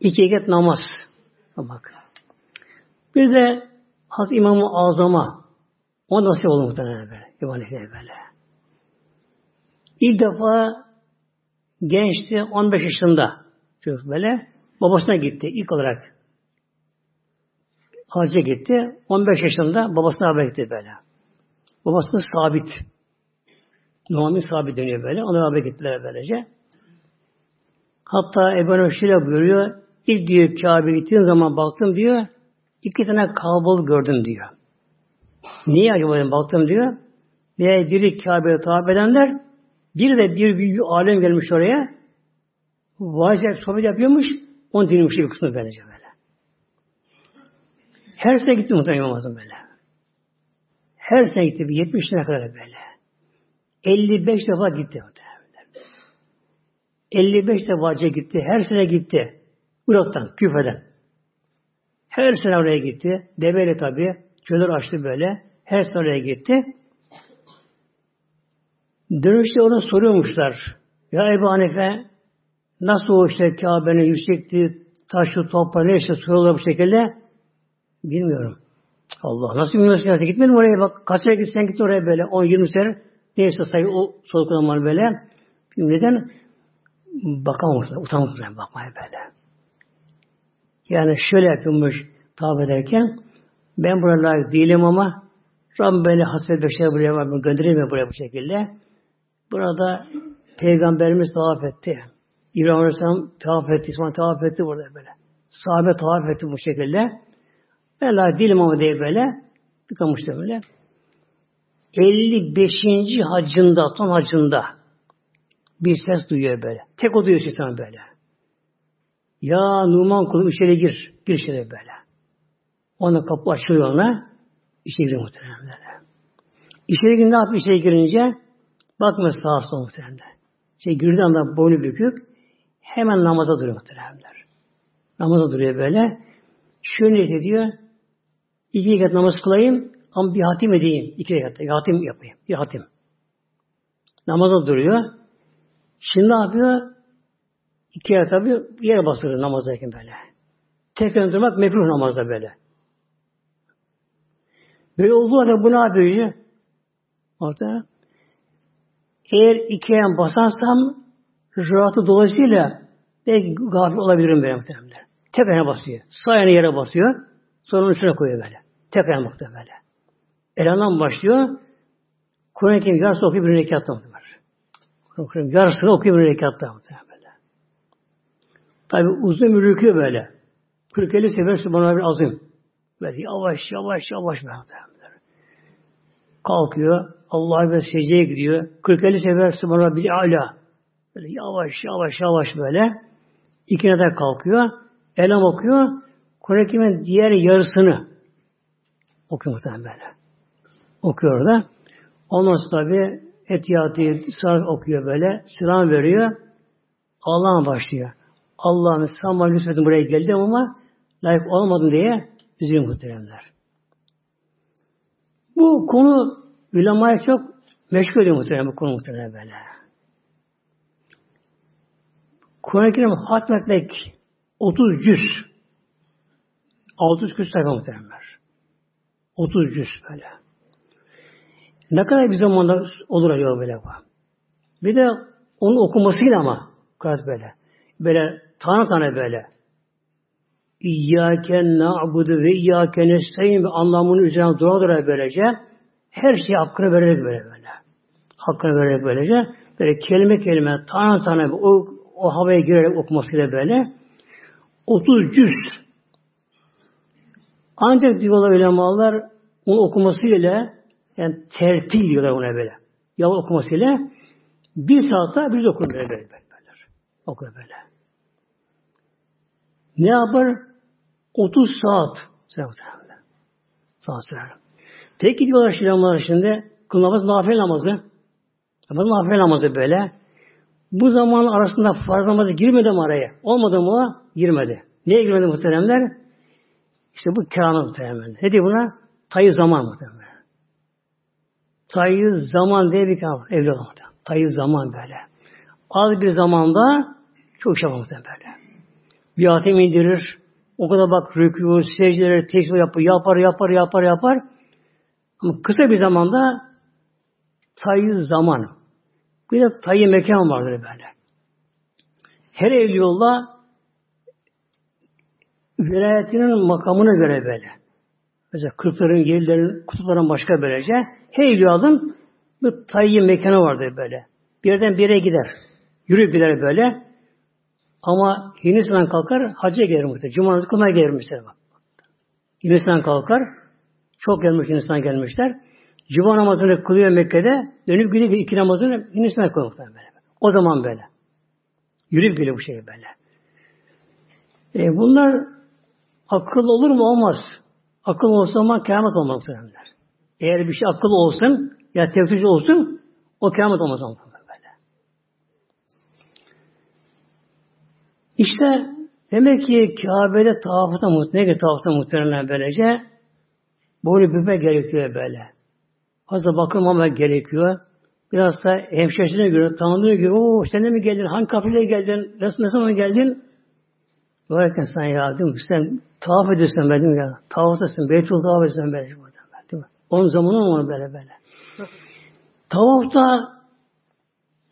İki eket namaz. Bak. Bir de Hazreti İmam-ı Azam'a o nasip oldu muhtemelen böyle. İmam böyle. İlk defa gençti 15 yaşında çocuk böyle babasına gitti ilk olarak hacca gitti. 15 yaşında babasına haber gitti böyle. Babasının sabit. Nuham'ın sabit dönüyor böyle. Ona haber gittiler böylece. Hatta Ebu Neşir'e buyuruyor. İlk diyor Kabe'ye gittiğim zaman baktım diyor. İki tane kalabalık gördüm diyor. Niye acaba baktım diyor. Ve biri Kabe'ye tabi edenler bir de bir büyük alem gelmiş oraya. Vacip sohbet yapıyormuş. Onu dinlemiş bir kısmı böylece böyle. Her sene gitti muhtemelen İmam Azam böyle. Her sene gitti. Bir 70 sene kadar böyle. 55 defa gitti muhtemelen. 55 defa gitti. Her sene gitti. Irak'tan, Küfe'den. Her sene oraya gitti. Deveyle tabi. Çöller açtı böyle. Her sene oraya gitti. Dönüşte ona soruyormuşlar. Ya Ebu Hanife nasıl o işte Kabe'nin yüksekliği, taşı, toprağı neyse soruyorlar bu şekilde? Bilmiyorum. Allah nasıl bilmiyorsun? Ya? Gitmedim oraya bak. Kaç sene gitsen git oraya böyle. 10-20 sene. Neyse sayı o sorgulamalar böyle. Neden? Bakamamışlar. Utanmışlar bakmaya böyle. Yani şöyle yapılmış tavaf ederken ben buraya layık değilim ama Rabbim beni hasret beşer buraya göndereyim buraya bu şekilde. Burada Peygamberimiz tavaf etti. İbrahim Aleyhisselam tavaf etti, İsmail tavaf etti burada böyle. Sahabe tavaf etti bu şekilde. Ben layık değilim ama diye böyle. Tıkamıştı böyle. 55. hacında, son hacında bir ses duyuyor böyle. Tek o duyuyor şeytan böyle. Ya Numan kulum içeri gir. Gir içeri böyle. Ona kapı açılıyor ona. İçeri giriyor muhtemelen böyle. İçeri girince ne yapıyor içeri girince? Bakmıyor sağa sola muhtemelen. Şey girdiği anda boynu bükük. Hemen namaza duruyor muhtemelen. Namaza duruyor böyle. Şöyle ediyor. İki rekat namaz kılayım ama bir hatim edeyim. İki rekatta. Bir hatim yapayım. Bir hatim. Namaza duruyor. Şimdi ne yapıyor? İki rekat tabi yere basıyor namazdayken böyle. Tekrar durmak mekruh namazda böyle. Böyle olduğu halde bu ne yapıyor? Orada eğer iki ayağım basarsam rahatı dolayısıyla belki gafil olabilirim böyle muhtemelen. Tek ayağına basıyor. Sağ yere basıyor. Sonra onun üstüne koyuyor böyle. Tek ayağına böyle. Elandan başlıyor. Kur'an-ı Kerim yarısı okuyor bir rekatta muhtemelen. Kur'an-ı yarısını okuyor bir rekatta böyle. Tabi uzun bir rükü böyle. 40-50 sefer Sübhanallah bir azim. Böyle yavaş yavaş yavaş böyle. Kalkıyor. Allah'a ve secdeye gidiyor. 40-50 sefer Sübhanallah bir ala. Böyle yavaş yavaş yavaş böyle. İkine de kalkıyor. Elam okuyor. Kur'an-ı diğer yarısını okuyor muhtemelen böyle. Okuyor da. Ondan sonra tabi Etiyatı okuyor böyle. Selam veriyor. Allah'a başlıyor. Allah'ım sen bana buraya geldim ama layık olmadın diye üzgün muhteremler. Bu konu ulemaya çok meşgul ediyor muhterem bu konu muhterem böyle. Kur'an-ı Kerim hatmetmek 30 cüz 600 küs sayfa muhteremler. 30 cüz böyle. Ne kadar bir zamanda olur acaba böyle bu. Bir de onun okumasıyla ama biraz böyle. Böyle tane tane böyle. İyyâke na'budu ve iyyâke nestaîn ve anlamının üzerine dura dura böylece her şeyi hakkını vererek böyle böyle. Hakkını vererek böylece böyle kelime kelime tane tane o, o havaya girerek okumasıyla böyle 30 cüz ancak diyorlar ulemalar onu okumasıyla yani tertil diyorlar ona böyle. Yavaş okumasıyla bir saatte bir okur böyle böyle. böyle. Okur böyle. Ne yapar? 30 saat. Saat sürer. Peki diyorlar şiramlar şimdi kıl namaz nafile namazı. Namaz nafile namazı böyle. Bu zaman arasında farz namazı girmedi mi araya? Olmadı mı? Girmedi. Niye girmedi muhteremler? İşte bu kâhına muhteremler. Ne diyor buna? Tayı zaman muhteremler. Tayı zaman diye bir kâhına. Evli olan Tayı zaman böyle. Az bir zamanda çok şey muhterem böyle. Bir hatim indirir. O kadar bak rükû, secdeleri, tesbih yapar, yapar, yapar, yapar, yapar. Ama kısa bir zamanda tayyi zaman. Bir de tayyi mekan vardır böyle. Her evliyolla vilayetinin makamına göre böyle. Mesela kırkların, yerlerin, kutupların başka böylece. Her evliyanın bir tayyi mekanı vardır böyle. Bir yerden bir yere gider. Yürüyüp gider böyle. Ama Hindistan'dan kalkar, hacca gelir muhtemelen. Cuma namazı kılmaya gelir mesela. Hindistan'dan kalkar, çok gelmiş Hindistan'a gelmişler. Cuma namazını kılıyor Mekke'de, dönüp gidiyor iki namazını Hindistan'a kılıyor muhtemelen böyle. O zaman böyle. Yürüyüp geliyor bu şey böyle. E bunlar akıl olur mu? Olmaz. Akıl olsa zaman kıyamet olmaz muhtemelen. Eğer bir şey akıl olsun, ya tevkif olsun, o kıyamet olmaz ama. İşte demek ki Kabe'de tavafta muhtemelen, ne ki tavafta muhtemelen böylece boynu büpe gerekiyor böyle. Fazla bakılmamak gerekiyor. Biraz da hemşerisine göre, tanıdığına göre, o sen de mi geldin, hangi kafileyle geldin, nasıl, ne zaman geldin? Böyleyken sen ya, değil mi? Sen tavaf ediyorsun ben değil mi ya? Tavaftasın, Beytul tavaf ediyorsun böyle. Değil mi? Onun zamanı mı böyle böyle? Tavafta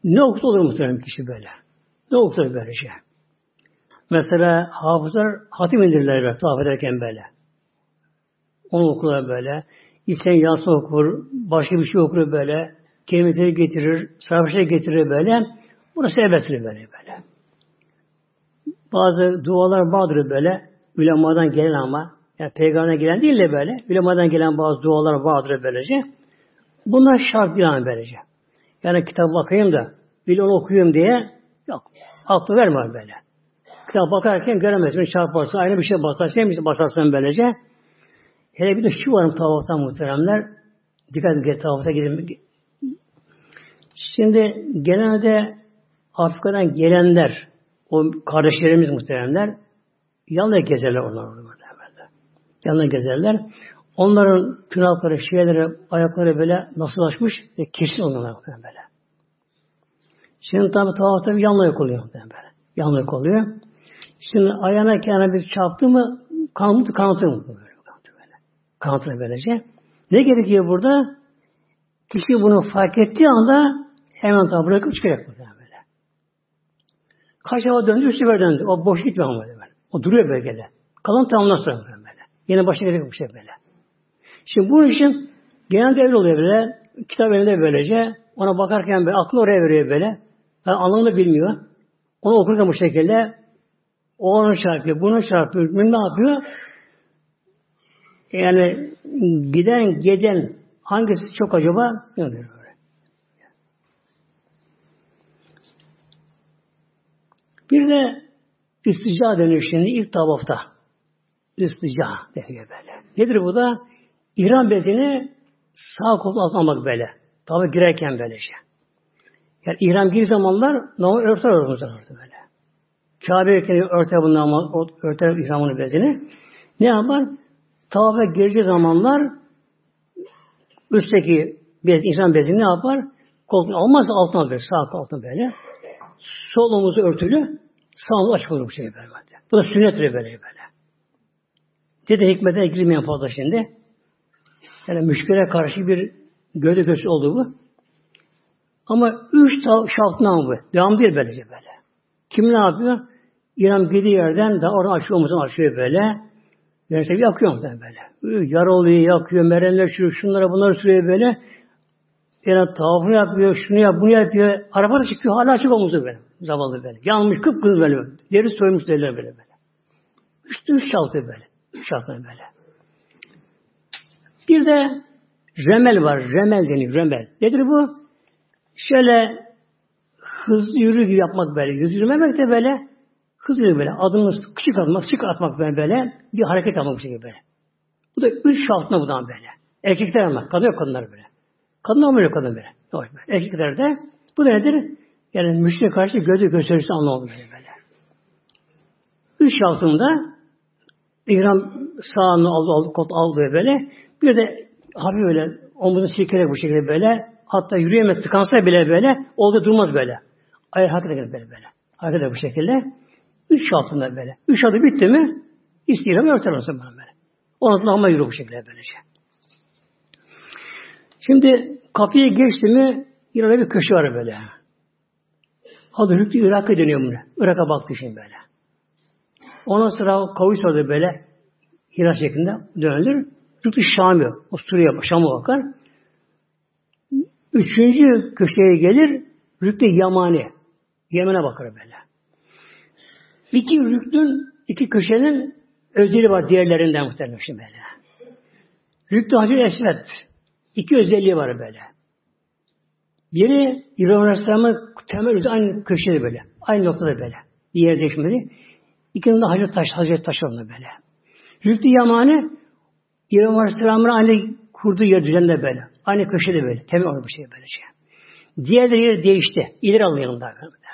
ne okudu olur muhtemelen kişi böyle? Ne okudu böylece? Mesela hafızlar hatim indirirler böyle, tavaf ederken böyle. Onu okurlar böyle. İsteyen yansın okur, başka bir şey okur böyle. Kelimeleri getirir, sarhoşa getirir böyle. Burası serbesttir böyle böyle. Bazı dualar vardır böyle. Ulemadan gelen ama. Yani peygamberden gelen değil de böyle. Ulemadan gelen bazı dualar vardır böylece. Bunlar şart yani böylece. Yani kitap bakayım da bir onu okuyayım diye yok. Aklı verme böyle. Kitap bakarken göremezsin. Çarparsın, aynı bir şey basarsın, bir şey basarsın böylece. Hele bir de şu varım tavaftan muhteremler. Dikkat edin tavafta gidin. Şimdi genelde Afrika'dan gelenler, o kardeşlerimiz muhteremler, yanına gezerler onlar muhteremler. Yanına gezerler. Onların tırnakları, şeyleri, ayakları böyle nasıl ve kesin oluyorlar böyle. Şimdi tabi tavafta bir yanlılık oluyor böyle. Yanlılık oluyor. Şimdi ayağına kendine bir çarptı mı kanıtı kanıtır mı? Böyle, kanıtır böyle. Kanıtır böylece. Ne gerekiyor burada? Kişi bunu fark ettiği anda hemen tabi bırakıp çıkacak burada böyle. Kaç defa döndü, üç sefer döndü. O boş gitmiyor ama böyle. O duruyor böyle. Kalan tamamdan sonra böyle. Yine başına gelecek bir şey böyle. Şimdi bu için genelde öyle oluyor böyle. Kitap elinde böylece. Ona bakarken böyle aklı oraya veriyor böyle. Yani anlamını bilmiyor. Onu okurken bu şekilde o onu çarpıyor, bunu çarpıyor. Ne yapıyor? Yani giden gelen hangisi çok acaba? Ne oluyor? Bir de istica deniyor şimdi ilk tavafta. İstica deniyor böyle. Nedir bu da? İran bezini sağ kolda atlamak böyle. Tabi girerken böylece. Yani İran bir zamanlar normal örter örtümüzden böyle. Kabe ekini örter bundan örter ihramını bezini. Ne yapar? Tavafa gireceği zamanlar üstteki bez, insan bezini ne yapar? Koltuğunu almaz altına böyle, sağ altına böyle. Sol omuzu örtülü, sağ omuzu açık olur bu şey böyle. Bu da sünnettir böyle böyle. Dedi hikmete girmeyen fazla şimdi. Yani müşküle karşı bir gövde göğsü oldu bu. Ama üç şartından bu. Devam değil böylece böyle. Kim ne yapıyor? İran bir yerden da oradan açıyor omuzunu açıyor böyle. Yani tabi yakıyor mu böyle. Yar oluyor, yakıyor, meremler sürüyor, şunlara bunları sürüyor böyle. Yani tavafını yapıyor, şunu yapıyor, bunu yapıyor. Araba da çıkıyor, hala açık omuzu böyle. Zavallı böyle. Yanmış, kıpkırmızı böyle. Deri soymuş derler böyle böyle. Üç, üç şaltı böyle. Üç şaltı böyle. Bir de remel var. Remel deniyor, remel. Nedir bu? Şöyle hızlı yürü gibi yapmak böyle. Yürümemek de böyle hızlı böyle. Adımı küçük atmak, sık atmak böyle, böyle. Bir hareket yapmak bu şekilde böyle. Bu da üç şartına bu da böyle. Erkekler ama. Kadın yok kadınlar böyle. Kadın olmuyor kadın böyle. Böyle. Erkekler de bu nedir? Yani müşterine karşı gözü gösterisi anlamı böyle böyle. Üç şartında İhram sağını aldı, aldı, kot aldı böyle. Bir de hafif böyle omuzunu silkerek bu şekilde böyle hatta yürüyemez tıkansa bile böyle oldu durmaz böyle. Ayağı hareket eder böyle böyle. Hareket bu şekilde. Üç altında böyle. Üç adı bitti mi istiyorum örter olsun bana böyle. Sonra ama yürü bu şekilde böylece. Şimdi kapıya geçti mi İran'da bir köşe var böyle. Hüktü Irak'a dönüyor bunu. Irak'a baktı şimdi böyle. Ondan sonra kavuş oldu böyle. Hira şeklinde dönülür. Hüktü Şam'ı. O Suriye Şam'a bakar. Üçüncü köşeye gelir. Rükne Yamani. Yemen'e bakar böyle. İki rüknün, iki köşenin özelliği var diğerlerinden muhtemelen şimdi böyle. Rüknü Hacer Esvet. İki özelliği var böyle. Biri İbrahim Aleyhisselam'ın temel aynı köşede böyle. Aynı noktada böyle. Bir yer değişmedi. İkinin de Hazreti Taş, Hazreti Taş oldu böyle. Rüknü Yamani İbrahim Aleyhisselam'ın aynı kurduğu yer düzeninde böyle. Aynı köşede böyle. Temel oldu bir şey böyle şey. Diğerleri değişti. İleri alındı derler.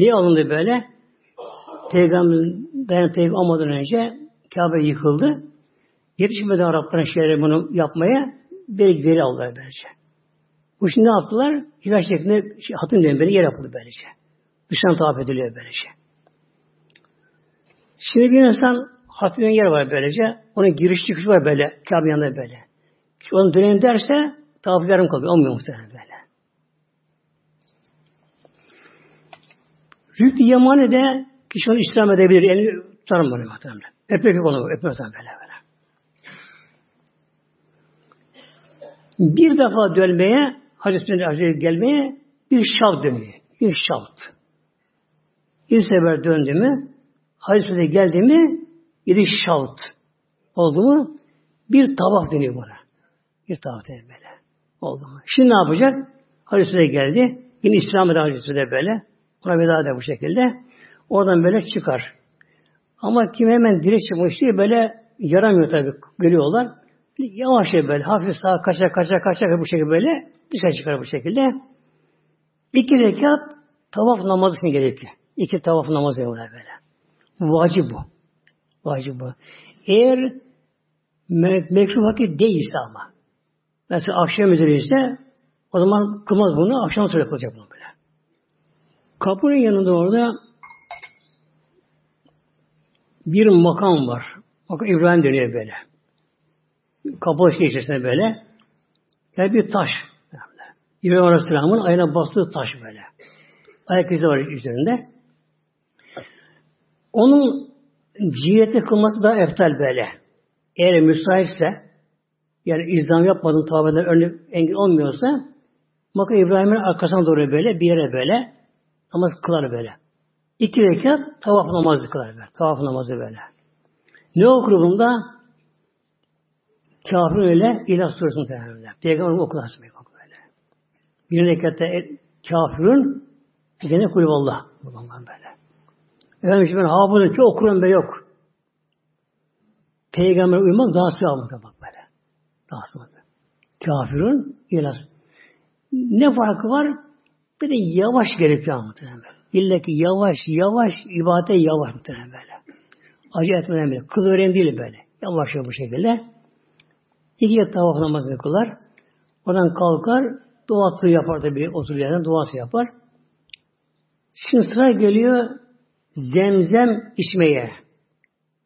Niye alındı böyle? Peygamberin dayan tevhid olmadan önce Kabe yıkıldı. Yetişmedi Arapların şeyleri bunu yapmaya. bir geri aldılar böylece. Bu şimdi ne yaptılar? Hiraç şeklinde şey, hatın dönbeli yer yapıldı böylece. Dıştan tavaf ediliyor böylece. Şimdi bir insan hatın yer var böylece. Onun giriş çıkışı var böyle. Kabe yanında böyle. Onun dönem derse tavaf yarım kalıyor. Olmuyor muhtemelen böyle. Rükn-i Yemani'de kişi onu İslam edebilir. Elini tutarım bunu muhtemelen. Öpmek onu. Öpmek böyle böyle. Bir defa dönmeye, Hazreti Hazreti gelmeye bir şalt dönüyor. Bir şalt. Bir sefer döndü mü, Hazreti geldi mi, bir şalt oldu mu, bir tavaf dönüyor buna. Bir tavaf dönüyor böyle. Oldu mu? Şimdi ne yapacak? Hazreti geldi. Yine İslam'da Hazreti de böyle. Ona veda da bu şekilde. Oradan böyle çıkar. Ama kim hemen direkt çıkmış diye böyle yaramıyor tabii. Görüyorlar. Yavaş böyle hafif sağa kaçar kaçar kaçar bu şekilde böyle dışarı çıkar bu şekilde. İki rekat tavaf namazı için gerekiyor. İki tavaf namazı var böyle. Vacip bu. Vacip bu. Eğer me mekruh vakit değilse ama mesela akşam üzeriyse o zaman kılmaz bunu. Akşam sonra kılacak bunu böyle. Kapının yanında orada bir makam var. Makam İbrahim dönüyor böyle. Kapalı şey içerisinde böyle. Yani bir taş. İbrahim Aleyhisselam'ın ayağına bastığı taş böyle. Ayak izi var üzerinde. Onun cihete kılması da eftal böyle. Eğer müsaitse yani izdam yapmadığın tavbeden önü engel olmuyorsa Makam İbrahim'in arkasına doğru böyle bir yere böyle namaz kılar böyle. İki rekat tavaf namazı kılar böyle. Tavaf namazı böyle. Ne okur bunda? Kafir öyle İlah Suresi'ni temelinde. Peygamber okur böyle. Bir rekatta kafirun bir de kulüballah. Bundan böyle. Efendim ben hafızım ki okurum be yok. Peygamber uymak daha sevabı bak böyle. Daha sevabı. Kafirun ilas. Ne farkı var? Bir de yavaş gerekiyor muhtemelen. İlle ki yavaş yavaş ibadete yavaş muhtemelen böyle. Acı etmeden böyle. Kıl öğren değil böyle. Yavaş bu şekilde. İki tavaf namazını kılar. Oradan kalkar. Duası yapar da bir otur yerine duası yapar. Şimdi sıra geliyor zemzem içmeye.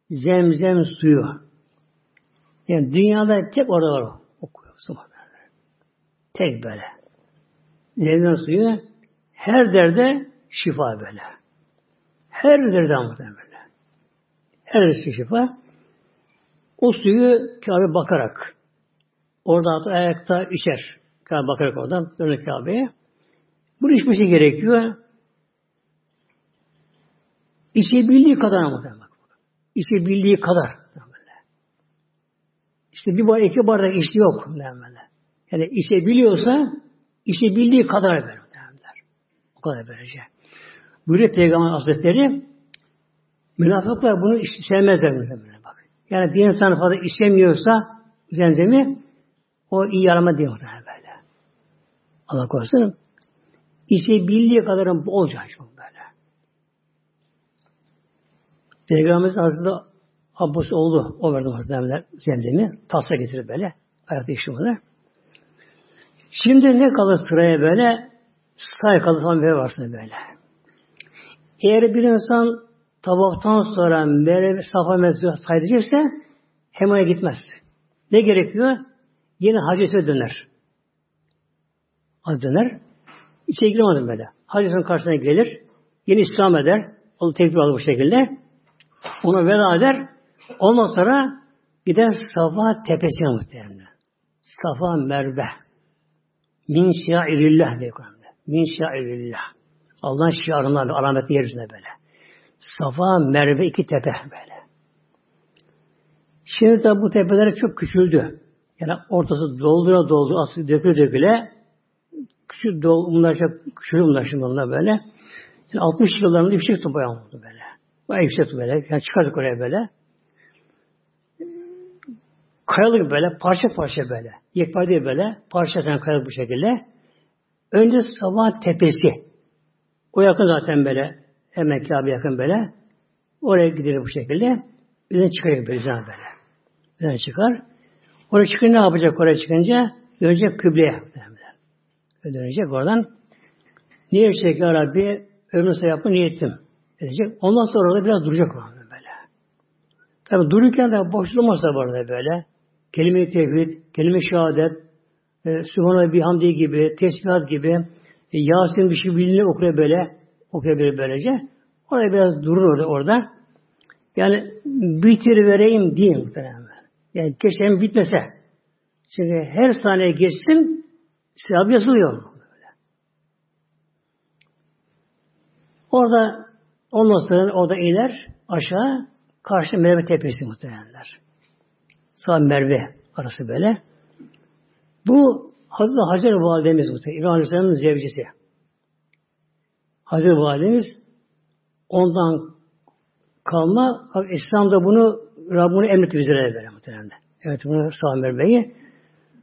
Zemzem suyu. Yani dünyada tek orada var o. Tek böyle. Zemzem suyu her derde şifa böyle. Her derde muhtemelen böyle. Her derde şifa. O suyu Kabe bakarak orada ayakta içer. Kabe bakarak oradan dönüyor Kabe'ye. Bunu içmesi gerekiyor. İçebildiği kadar muhtemelen bak. İçebildiği kadar. İşte bir bardak iki bardak içti yok. Yani içebiliyorsa içebildiği kadar ver. O kadar böylece. Buyuruyor Peygamber Hazretleri münafıklar bunu sevmezler muhtemelen bak. Yani bir insan fazla istemiyorsa zemzemi o iyi arama değil muhtemelen böyle. Allah korusun. İçebildiği kadarın olacak çok böyle. Peygamberimiz Hazreti Abbas oldu. O verdi muhtemelen zemzemi. Tasla getirip böyle. Ayakta işlemede. Şimdi ne kalır sıraya böyle? Say kalır böyle varsın böyle. Eğer bir insan tabaktan sonra merve safa mezunu saydıracaksa hemen gitmez. Ne gerekiyor? Yine hacete döner. Az döner. İçeri giremedim böyle. Hacet'in karşısına gelir. Yine İslam eder. Onu tekbir alır bu şekilde. Ona veda eder. Ondan sonra gider Safa tepesine muhtemelen. Safa merve. Min şiairillah diye Kur'an'da. Min şiairillah. Allah'ın şiarından alametli yeryüzünde böyle. Safa, Merve iki tepe böyle. Şimdi de bu tepeler çok küçüldü. Yani ortası doldura doldu, aslı döküle döküle küçük dol, bunlar çok küçüldü bunlar şimdi bunlar böyle. Şimdi 60 yıllarında yüksek bayağı oldu böyle. Bayağı yüksek böyle. Yani çıkardık oraya böyle. Kayalık böyle, parça parça böyle. Yekpare böyle, parça sen kayalık bu şekilde. Önce sabah tepesi. O yakın zaten böyle. Hemen Kabe yakın böyle. Oraya gidilir bu şekilde. Bizden çıkıyor böyle. Bizden böyle. Bizden çıkar. Oraya çıkınca ne yapacak oraya çıkınca? Dönecek kıbleye. Dönecek oradan. Niye çek ya Rabbi? Ömrü yapma niyetim. Edecek. Ondan sonra orada biraz duracak orada böyle. Tabi dururken de boşluğumasa orada böyle. Kelime-i tevhid, kelime-i şehadet, e, Sübhanallah bihamdi gibi, tesbihat gibi, e, Yasin bir şey bilinir okuyor böyle, okuyabilir böylece. Orada biraz durur orada. orada. Yani bitir vereyim diyeyim muhtemelen. Yani geçen bitmese. Çünkü her saniye geçsin sevap yazılıyor. Böyle. Orada ondan sonra orada iner aşağı karşı Merve tepesi muhtemelenler. Sağ Merve arası böyle. Bu Hazreti Hacer Validemiz muhtemelen. İbrahim Aleyhisselam'ın zevcisi. Hazreti Validemiz ondan kalma. İslam'da bunu Rabbini emretti bizlere böyle muhtemelen. Evet bunu Sami Bey'i.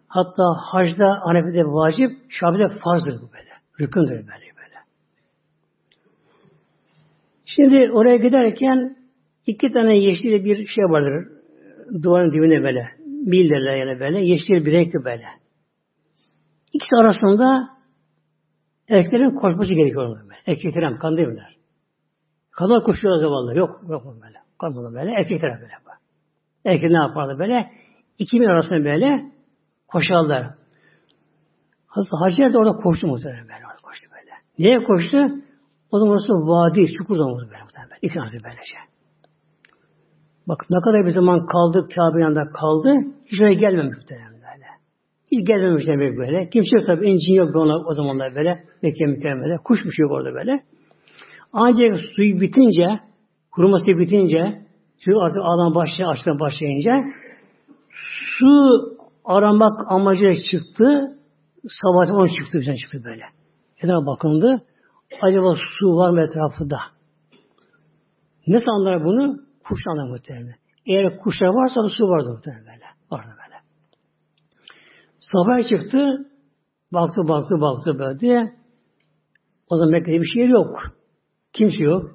Hatta hacda Hanefi'de vacip, Şafi'de farzdır bu böyle. Rükündür böyle böyle. Şimdi oraya giderken iki tane yeşil bir şey vardır. Duvarın dibinde böyle. Mil yani böyle. Yeşil bir renkli böyle. İkisi arasında erkeklerin koşması gerekiyor böyle. Erkekler kan değiller. Kadınlar koşuyor zavallı. Yok, yok böyle. Kadınlar böyle. Erkekler böyle. Erkekler ne yaparlar böyle? İki bin arasında böyle koşarlar. Hazreti Hacer de orada koştu muhtemelen böyle. Orada koştu böyle. Niye koştu? O zaman orası vadi, çukur da oldu böyle. İki tanesi böylece. Bak ne kadar bir zaman kaldı, Kabe yanında kaldı, hiç oraya gelmemiş muhtemelen böyle. Hiç gelmemiş demek böyle. Kimse yok tabi, incin yok ona o zamanlar böyle. Mekke mükemmele. Kuş bir şey yok orada böyle. Ancak suyu bitince, kuruması bitince, suyu artık ağdan başlayınca, açtan başlayınca su aramak amacıyla çıktı. Sabah on çıktı, bizden çıktı böyle. Etrafa bakındı. Acaba su var mı etrafında? Ne sandılar bunu? Kuş anlar muhtemelen. Eğer kuşlar varsa su vardı muhtemelen böyle. Vardı böyle. Sabah çıktı. Baktı, baktı, baktı böyle. O zaman Mekke'de bir şey yok. Kimse yok.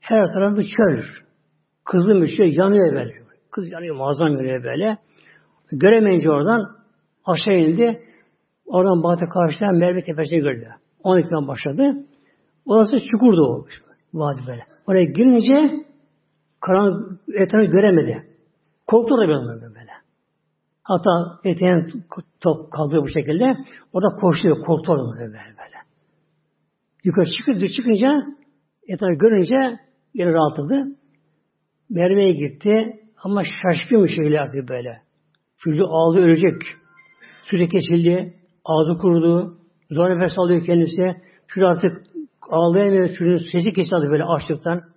Her tarafı çöl. Kızım bir şey yanıyor böyle. Kız yanıyor, muazzam yanıyor böyle. Göremeyince oradan aşağı indi. Oradan baktı karşıdan Merve tepesini gördü. 12'den başladı. Orası çukurdu o. Vadi böyle. Oraya girince karanlık etrafı göremedi. Korktu da böyle böyle. Hatta eteğin top kaldığı bu şekilde. Orada koştu, korktu orada böyle böyle. Yukarı çıkınca, çıkınca etrafı görünce yine rahatladı. Merve'ye gitti ama şaşkın bir şekilde artık böyle. Çocuğu ağlıyor ölecek. Sürekli kesildi. Ağzı kurudu. Zor nefes alıyor kendisi. Çocuğu artık ağlayamıyor. Çocuğun sesi kesildi böyle açlıktan.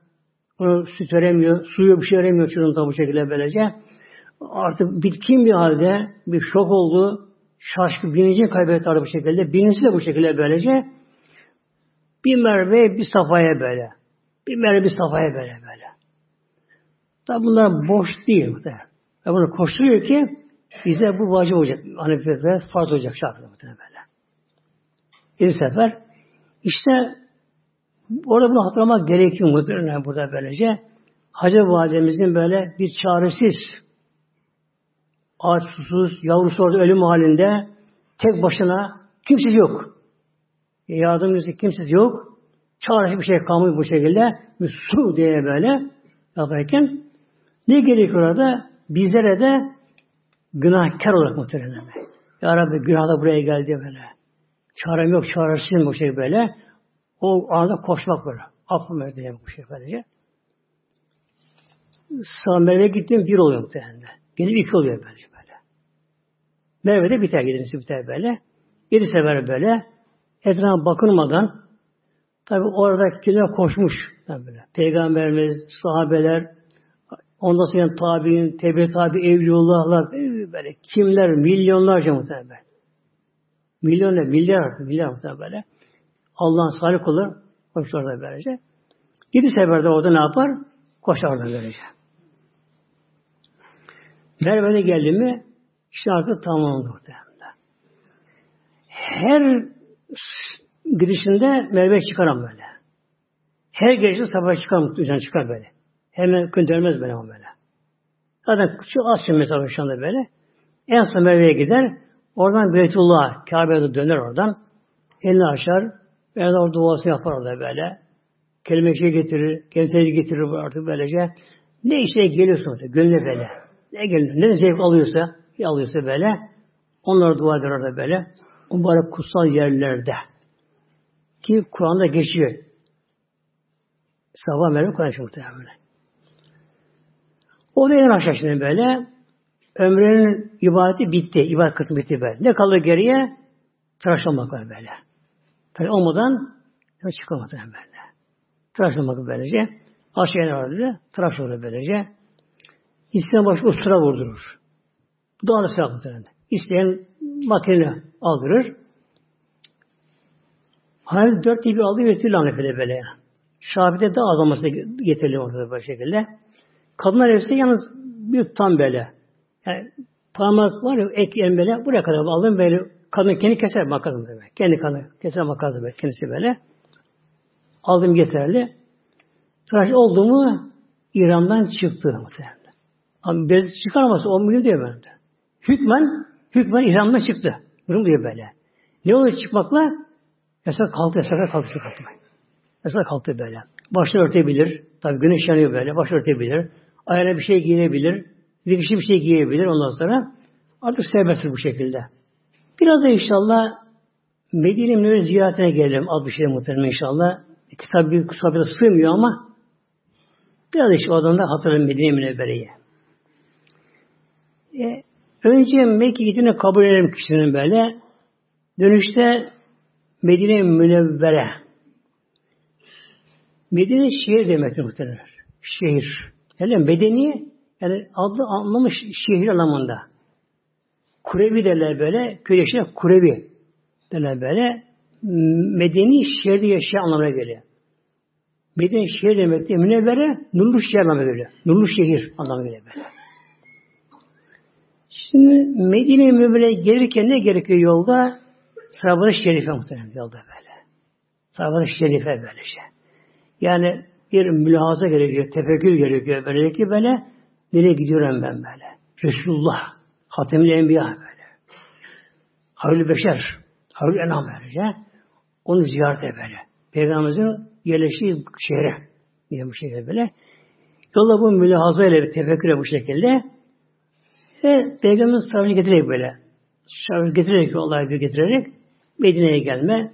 Onu süt veremiyor. Suyu bir şey veremiyor çocuğun da bu şekilde böylece. Artık bitkin bir halde bir şok oldu. Şaşkın bilinci kaybetti bu şekilde. Bilinci de bu şekilde böylece. Bir Merve bir Safa'ya böyle. Bir Merve bir Safa'ya böyle böyle. Tabi bunlar boş değil muhtemelen. Ve bunu koşturuyor ki bize bu vacip olacak. Hanefi'de farz olacak şartlı muhtemelen böyle. Bir sefer işte orada bunu hatırlamak gerekiyor muhtemelen burada böylece. Hacı validemizin böyle bir çaresiz ağaç susuz, yavrusu orada ölüm halinde tek başına kimsesi yok. Yardımcısı kimsesi yok. Çaresiz bir şey kalmış bu şekilde. Bir su diye böyle yaparken ne gerekiyor orada? Bizlere de günahkar olarak muhtemelen. Ya Rabbi günah da buraya geldi böyle. Çarem yok, çaresizim bu şey böyle. O anda koşmak böyle. Affım ödeyem bu şey böylece. Merve'ye gittim bir oluyor muhtemelen. Gelip iki oluyor böylece böyle. Merve'de biter gidiniz biter böyle. Yedi sefer böyle. Etrafa bakılmadan tabi orada kimler koşmuş. Tabi böyle. Peygamberimiz, sahabeler, Ondan sonra tabi'in, tebe tabi, evliyullahlar, böyle kimler, milyonlarca muhtemelen. Milyonlar, milyar, milyar muhtemelen. Allah'ın salih kulu koşar da böylece. Yedi seferde orada ne yapar? Koşar da böylece. Merve'ne geldi mi işte artık tamam muhtemelen. Her girişinde Merve çıkaram böyle. Her girişinde sabah çıkar muhtemelen çıkar böyle. Hemen göndermez böyle ama böyle. Zaten çok az şey mesafe şu anda böyle. En son Merve'ye gider. Oradan Beytullah, Kabe'ye döner oradan. Elini açar. Yani orada duası yapar orada böyle. Kelime şey getirir. Kelime getirir artık böylece. Ne işe geliyorsa orada. Gönlüne böyle. Ne geliyor? Ne zevk alıyorsa, ne alıyorsa böyle. Onlara dua eder orada böyle. Mübarek kutsal yerlerde. Ki Kur'an'da geçiyor. Sabah Merve Kur'an muhtemelen. O da en aşağı şimdi böyle. Ömrünün ibadeti bitti. İbadet kısmı bitti böyle. Ne kaldı geriye? Tıraş olmak var böyle. Böyle olmadan çıkamadı böyle. Tıraş olmak böylece. Aşağıya vardı. Tıraş olur böylece. İsteyen başka ustura vurdurur. Bu da anı sevaplıdır. İsteyen makine aldırır. Halil dört gibi aldı getirir Hanefe'de böyle. Şafi'de daha az olması getirilir ortada böyle şekilde. Kadınlar ise yalnız bir tutam böyle. Yani parmak var ya ek yerim böyle buraya kadar aldım böyle kadın kendi keser makasını böyle. Kendi kadın keser makasını böyle kendisi böyle. Aldım yeterli. Tıraş oldu mu İran'dan çıktı muhtemelen. Ama bez çıkaramazsa on milyon diyor benim de. Hükmen, hükmen İran'dan çıktı. Durum diyor böyle. Ne oluyor çıkmakla? Yasak kalktı, yasak kalktı çıkmakla. Yasak kalktı böyle. Başını örtebilir. Tabi güneş yanıyor böyle. Baş örtebilir. Ayağına bir şey giyebilir. Dikişi bir şey giyebilir ondan sonra. Artık serbest bu şekilde. Biraz da inşallah Medine Münevver ziyaretine gelelim. Az bir şey muhtemelen inşallah. Kitap bir sohbete sığmıyor ama biraz işte oradan da hatırlayın Medine Münevvere'yi. E, önce Mekke gittiğini kabul edelim kişinin böyle. Dönüşte Medine Münevvere. Medine şehir demektir muhtemelen. Şehir. Yani bedeni yani adlı anlamı şehir anlamında. Kurevi derler böyle. Köy yaşayan Kurevi derler böyle. Medeni şehirde yaşayan anlamına geliyor. Medeni şehir demek de münevvere nurlu şehir anlamına geliyor. Nurlu şehir anlamına geliyor böyle. Şimdi Medine Münevvere gelirken ne gerekiyor yolda? Sahabe-i Şerife muhtemelen yolda böyle. Sahabe-i Şerife böyle şey. Yani bir mülahaza gerekiyor, tefekkür gerekiyor. Böyle ki böyle nereye gidiyorum ben böyle? Resulullah, Hatemli Enbiya böyle. Hayrül Beşer, Hayrül Enam böylece. Onu ziyaret böyle. Peygamberimizin yerleştiği şehre. Diye bu şekilde böyle. Yolla bu mülahaza ile bir tefekkürle bu şekilde ve Peygamberimiz tarafını getirerek böyle. Şarkı getirerek, olay bir getirerek Medine'ye gelme.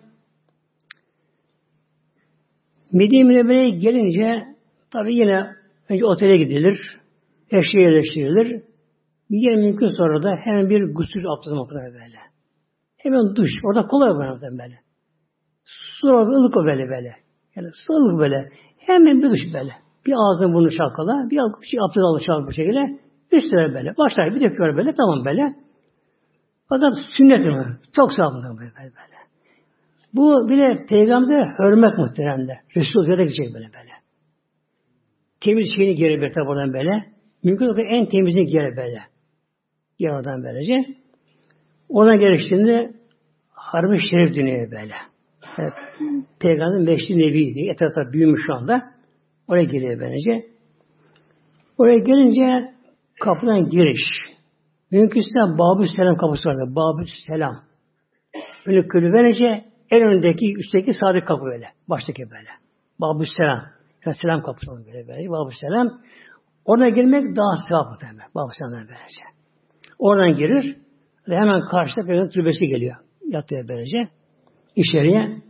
Medine Münevvere'ye gelince tabi yine önce otele gidilir. Eşya yerleştirilir. Yine mümkün sonra da hemen bir gusül abdesti o böyle. Hemen duş. Orada kolay var böyle. Su ılık o böyle böyle. Yani su ılık böyle. Hemen bir duş böyle. Bir ağzını bunu şalkala, bir şey abdest alır şalkala bu şekilde. Üstüne böyle. Başlar bir döküyor böyle. Tamam böyle. Fakat sünnet mi? Çok sağlıklı böyle, böyle. Bu bile peygamber hürmet muhteremde. Resul üzerine gidecek böyle böyle. Temiz şeyini giyer bir tabi oradan böyle. Mümkün olduğu en temizini giyer böyle. Oradan böylece. Ona geliştiğinde Harbi Şerif dinliyor böyle. Evet. Peygamberin Beşli Nebi diye etrafta büyümüş şu anda. Oraya giriyor böylece. Oraya gelince kapıdan giriş. Mümkünse Babü Selam kapısı vardı. Babü Selam. Böyle külü verince en öndeki, üstteki sağdaki kapı böyle. Baştaki böyle. Babü Selam. Yani selam kapısı böyle böyle. Babü Selam. Oraya girmek daha sevap demek. Babü Selam'dan böylece. Oradan girir. Ve hemen karşıda Peygamber türbesi geliyor. Yatıyor böylece. İçeriye.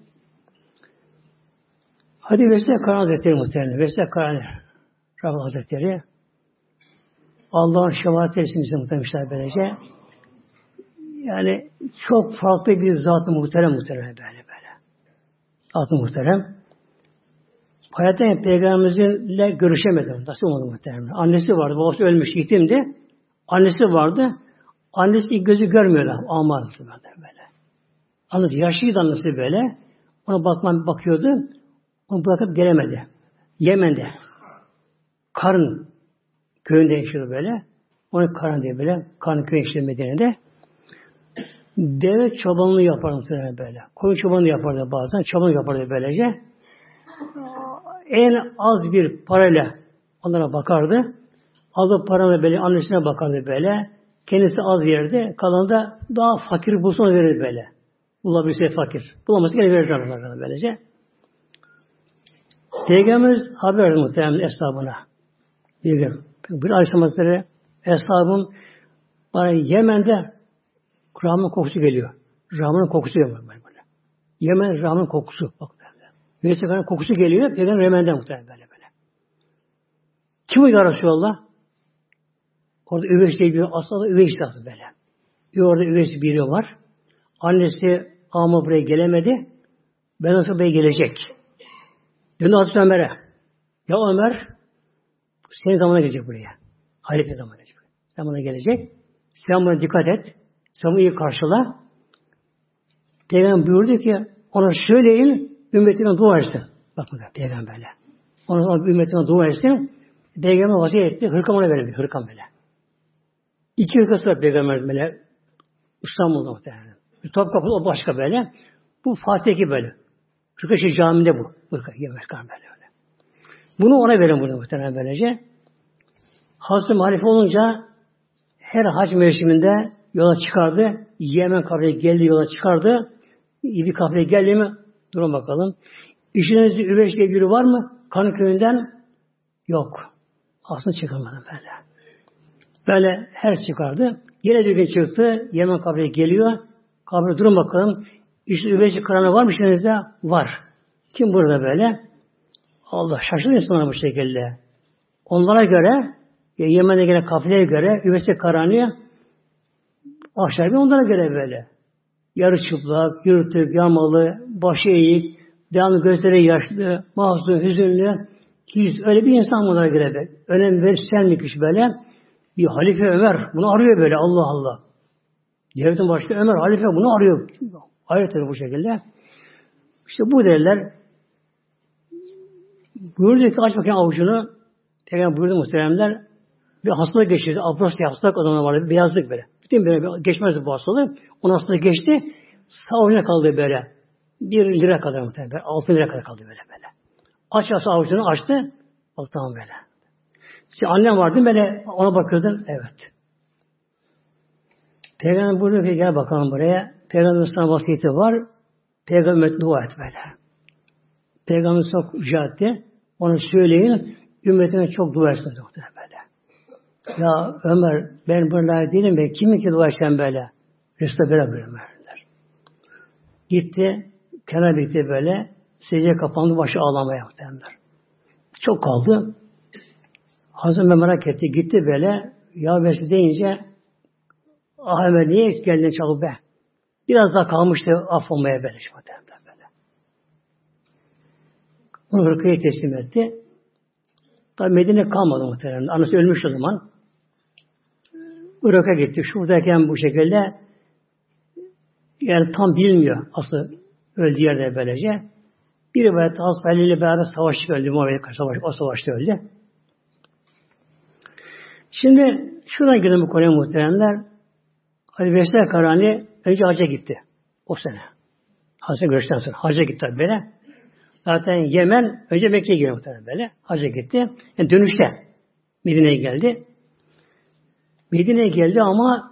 Hadi Vesile Karan Hazretleri muhtemelen. Vesile Karan Rabbim Hazretleri Allah'ın şefaat etsin bize muhtemelen böylece. Yani çok farklı bir zat-ı muhterem muhterem böyle böyle. Zat-ı muhterem. Hayatta peygamberimizle görüşemedi. Nasıl olmadı muhterem? Annesi vardı, babası ölmüş, yetimdi. Annesi vardı. Annesi gözü görmüyordu. Ama böyle. Annesi yaşlıydı annesi böyle. Ona bakman bakıyordu. Onu bırakıp gelemedi. Yemen'de. Karın köyünde yaşıyordu böyle. Onu Karın diye böyle. Karın köyü yaşıyordu Medine'de. Deve çobanlığı yapardı muhtemelen böyle. Koyun çobanlığı yapardı bazen. Çobanlığı yapardı böylece. En az bir parayla onlara bakardı. Aldığı paranı böyle annesine bakardı böyle. Kendisi az yerde, kalan da daha fakir bulsun verir böyle. Bulabilirse fakir. Bulamazsa gene verir onlara böylece. Peygamberimiz haber verdi muhtemelen eshabına. Gün. Bir Aleyhisselam eshabım bana Yemen'de Rahman kokusu geliyor. Rahman'ın kokusu geliyor böyle. Yemen Rahman'ın kokusu. Bak Peygamber'in kokusu geliyor. Peygamber Yemen'den muhtemelen böyle böyle. Kim ya Resulallah? Orada Üveys diye bir aslında Üveys adı böyle. Bir orada Üveys biri var. Annesi ama buraya gelemedi. Ben nasıl buraya gelecek? Döndü Hazreti Ömer'e. Ya Ömer senin zamana gelecek buraya. Halife zamanı gelecek. Sen buna gelecek. Sen buna dikkat et. Sen bunu iyi karşıla. Peygamber buyurdu ki ona söyleyin ümmetine dua etsin. Bak burada peygamberle. Ona ümmetine dua etsin. Peygamber vasiyet etti. Hırkam ona verebilir. Hırkam böyle. İki hırkası peygamber böyle. İstanbul'da muhtemelen. Topkapı o başka böyle. Bu Fatih'ki böyle. Hırkaşı camide bu. Hırka yemek böyle öyle. Bunu ona verin bunu muhtemelen böylece. Hazreti Halife olunca her hac mevsiminde yola çıkardı. Yemen kabreye geldi yola çıkardı. İyi bir kabreye geldi mi? Durun bakalım. İşinizde Üveş diye biri var mı? Kanı köyünden yok. Aslında çıkamadı böyle. Böyle her çıkardı. Yine bir gün çıktı. Yemen kabreye geliyor. Kabre durun bakalım. İşte Üveş'i kıranı var mı işinizde? Var. Kim burada böyle? Allah şaşırdı insanlar bu şekilde. Onlara göre Yemen'e gelen kafileye göre Üveş'i karanıyor. Aşağı bir onlara göre böyle. Yarı çıplak, yırtık, yamalı, başı eğik, devamlı gözleri yaşlı, mahzun, hüzünlü. Hiç öyle bir insan bunlara göre böyle. Önem verirsen mi kişi böyle? Bir halife Ömer bunu arıyor böyle Allah Allah. Devletin başkanı Ömer halife bunu arıyor. Hayret bu şekilde. İşte bu derler buyurdu ki aç bakayım avucunu. Peygamber buyurdu muhteremler. Bir hastalık geçirdi. Abros diye hastalık adamı vardı. Beyazlık böyle. Bütün böyle geçmezdi bu hastalık. O hastalık geçti. Sağ kaldı böyle. Bir lira kadar muhtemelen. Altı lira kadar kaldı böyle böyle. Aç avucunu açtı. Tamam böyle. İşte annem vardı böyle ona bakıyordun. Evet. Peygamber buyuruyor ki gel bakalım buraya. Peygamber sana vasiyeti var. Peygamber dua et böyle. Peygamber çok rica etti. Onu söyleyin. Ümmetine çok dua etsin böyle. Ya Ömer ben böyle değilim be. Kimin ki dua edeceğim böyle? Resulullah böyle buyururlar. Gitti. Kenar bitti böyle. Secdeye kapandı. Başı ağlamaya muhtemelenler. Çok kaldı. Hazreti merak etti. Gitti böyle. Ya Mesih deyince ah Ömer niye geldin çabuk be? Biraz daha kalmıştı affolmaya böyle. böyle. Onu hırkaya teslim etti. Tabi Medine kalmadı muhtemelen. Anası ölmüş o zaman. Irak'a gitti. Şuradayken bu şekilde yani tam bilmiyor asıl öldüğü yerde böylece. Bir rivayette Hazreti Ali ile beraber savaştık öldü. Muhammed savaş, o savaşta öldü. Şimdi şuradan gidelim bu konuya muhteremler. Ali Veysel Karani önce hacca gitti. O sene. Hacca görüşten sonra. Hacca gitti böyle. Zaten Yemen önce Mekke'ye giriyor muhtemelen böyle. Hacca gitti. Yani dönüşte Medine'ye geldi. Medine'ye geldi ama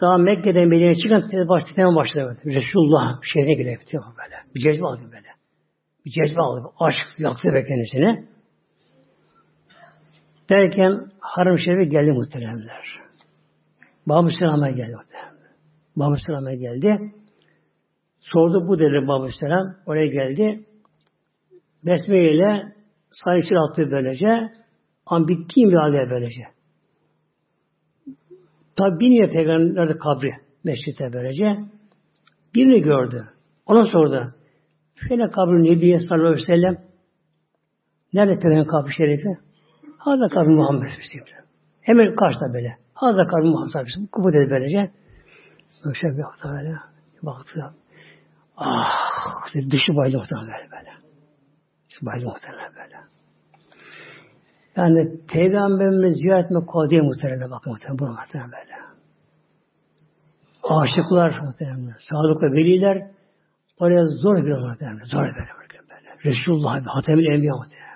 daha Mekke'den Medine'ye çıkan titreme başladı. Resulullah şehrine giriyor böyle. Bir cezbe aldı böyle. Bir cezbe aldı. Aşk yaktı be kendisini. Derken Haram Şerif'e geldi muhteremler. Babı Selam'a geldi muhteremler. Babı Selam'a geldi. Sordu bu dedi Babı Selam. Oraya geldi. Besmele ile sahipçi attı böylece. Ama bittiğim bir halde böylece. Tabi bilmiyor peygamber de kabri mescitte böylece. Birini gördü. Ona sordu. Şöyle kabri Nebiye sallallahu aleyhi ve sellem nerede peygamber kabri şerifi? Hazda kabri Muhammed Bismillah. Hemen karşıda böyle. Hazda kabri Muhammed Bismillah. Kubu dedi böylece. Böyle bir baktı böyle. Baktı. Ah! Dedi, dışı bayıldı muhtemelen böyle böyle. Dışı bayıldı muhtemelen böyle. Yani Peygamberimiz ziyaret etmek kolay değil muhtemelen bakın muhtemelen bunu muhtemelen böyle. Aşıklar muhtemelen, sadıklı veliler oraya zor bir muhtemelen, zor böyle böyle. Resulullah abi, Hatemül Enbiya muhtemelen.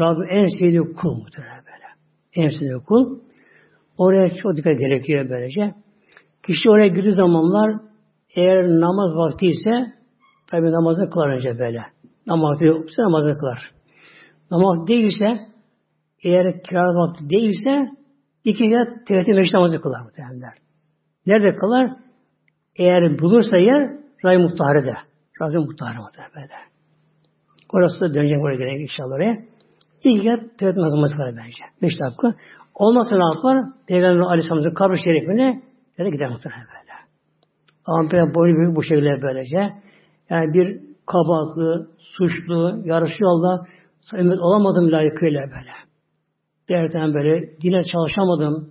Rabbim en sevdiği kul muhtemelen böyle. En sevdiği kul. Oraya çok dikkat gerekiyor böylece. Kişi oraya girdiği zamanlar eğer namaz vakti ise tabi namazını kılar önce böyle. Namaz vakti yoksa namazını kılar. Namaz değilse eğer kira vakti değilse iki kere teveccüh meşri namazı kılar muhtemelenler. Nerede kılar? Eğer bulursa yer Ray Muhtarı'da. Ray Muhtarı muhtemelen. Orası da dönecek oraya gerek inşallah oraya. İlk kez teveccüh namazı kılar bence. Beş dakika. Olmazsa ne yapar? Peygamber Aleyhisselam'ın kabri şerifine da gider muhtemelen böyle. Ama boynu büyük bu şekilde böylece. Yani bir kabaklı, suçlu, yarışı yolda ümmet olamadım layıkıyla böyle. Derden böyle dine çalışamadım.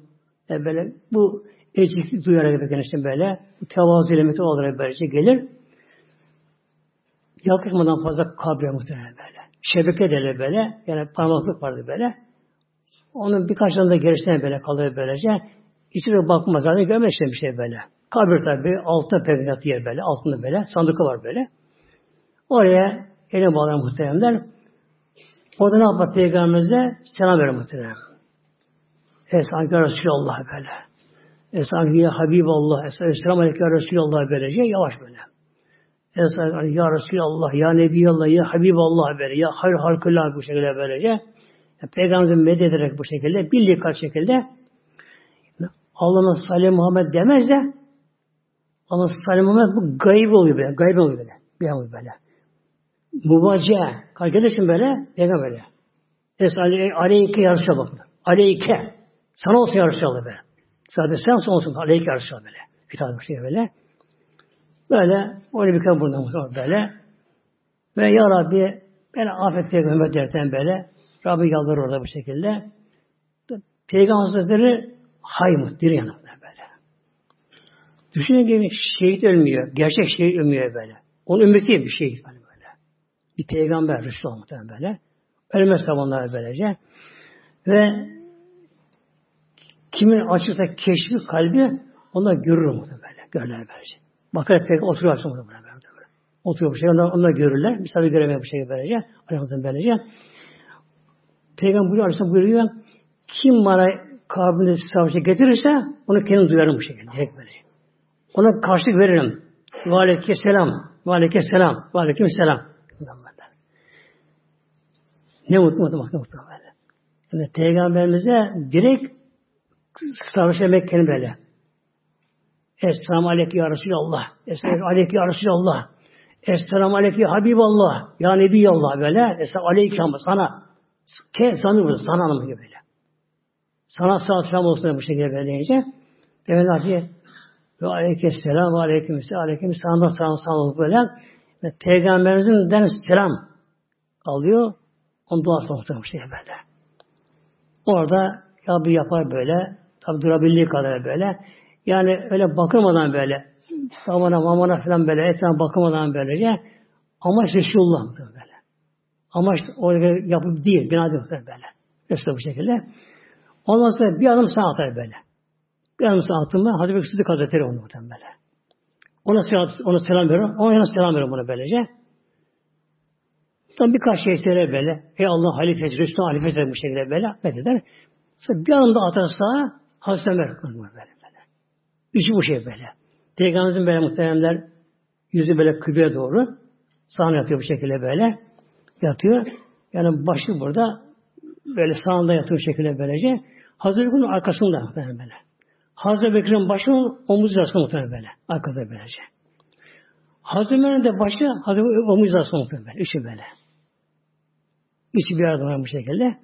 Yani böyle bu eksiklik duyarak kendisine böyle bu tevazu ile olarak böylece gelir. Yakışmadan fazla kabre muhtemelen böyle. Şebeke derler böyle. Yani parmaklık vardı böyle. Onun birkaç tane de gerisine böyle kalıyor böylece. İçine bakmaz. Zaten görmez işte bir şey böyle. Kabir tabi altında peygamber yer böyle. Altında böyle. Sandıkı var böyle. Oraya eline bağlar muhteremler. Orada ne yapar peygamberimize? Selam verir muhterem. Esanki Resulallah böyle. Esanki ya Habiballah. Esselamu Aleyke ya Resulallah böylece. Yavaş böyle. Esanki ya Resulallah, ya Nebiyallah, ya Habiballah böyle. Ya hayır halkıllah bu şekilde böylece. Yani Peygamberimizin medederek bu şekilde, bildiği kaç şekilde Allah'ın salih Muhammed demez de Allah'ın salih Muhammed bu gayb oluyor böyle. Gayb oluyor böyle. Bir oluyor böyle. Kardeşim böyle. Peygamber böyle. Es aleyke yarışa bak. Aleyke. Sana olsun yarışa böyle. Sadece sen olsun aleyke yarışa böyle. Hitap bir şey böyle. Böyle. Öyle bir kan burnumuz böyle. Ve Ya Rabbi ben afet peygamber derken böyle. Rabbi yalvarır orada bu şekilde. Peygamber Hazretleri haymut, diri yanımda böyle. Düşünün gibi şehit ölmüyor. Gerçek şehit ölmüyor böyle. Onun ümmeti bir şehit böyle. böyle. Bir peygamber, Resulullah muhtemelen böyle. Ölmez zamanlar böylece. Ve kimin açıkta keşfi kalbi onlar görür muhtemelen. Görürler böylece. Bakar pek oturuyor muhtemelen böyle. Oturuyor bu şey. Onlar, onlar görürler. Bir tabi göremiyor bu şeyi böylece. Aleyhisselam böylece. Peygamber buyuruyor, Aleyhisselam buyuruyor. Kim bana kabrini savaşa getirirse onu kendim duyarım bu şekilde. Direkt böyle. Ona karşılık veririm. Ve aleyke selam. Ve aleyke selam. Ve aleyküm selam. Ne mutlu mutlu mutlu mutlu böyle. Yani Peygamberimize direkt savaşa Mekke'nin böyle. Esselamu aleyke ya Resulallah. Esselamu aleyke ya Resulallah. Esselamu aleyke ya Habiballah. Ya Nebiyallah böyle. Esselamu aleyke ama sana. Ke, sanır sana anlamı gibi böyle. Sana sağ selam olsun bu şekilde böyle deyince. Mehmet Ali ve aleyküm selam ve aleyküm selam aleyküm selam da selam selam böyle. Ve Peygamberimizin den selam alıyor. Onun duası muhtemelen bu şekilde böyle. Orada bir yapar böyle. Tabi durabildiği kadar böyle. Yani öyle bakılmadan böyle samana mamana falan böyle etrafına bakılmadan böylece amaç Resulullah böyle. Amaç orada yapıp değil, bina değil böyle. Resulullah bu şekilde. Ondan sonra bir adım sağa atar böyle. Bir adım sağa attım ben. Hazreti Bekir Sıddık Hazretleri onu muhtemelen böyle. Ona, selam, ona selam veriyorum. Ona yana selam veriyorum ona böylece. Tam birkaç şey söyler böyle. Ey Allah halifesi, Resulullah halifesi bu şekilde böyle. Eder. Sonra bir adım da atar sağa. Hazreti Ömer böyle. Üçü bu şey böyle. Peygamberimizin böyle muhteremler yüzü böyle kıbleye doğru. Sağına yatıyor bu şekilde böyle. Yatıyor. Yani başı burada böyle sağında yatıyor şekilde böylece. Hazreti Bekir'in arkasında muhtemelen böyle. Hazreti Bekir'in başının omuz arasında muhtemelen böyle. Arkada böylece. Hazreti Ömer'in de başı Hazreti omuz arasında muhtemelen böyle. Üçü böyle. Üçü bir arada var bu şekilde.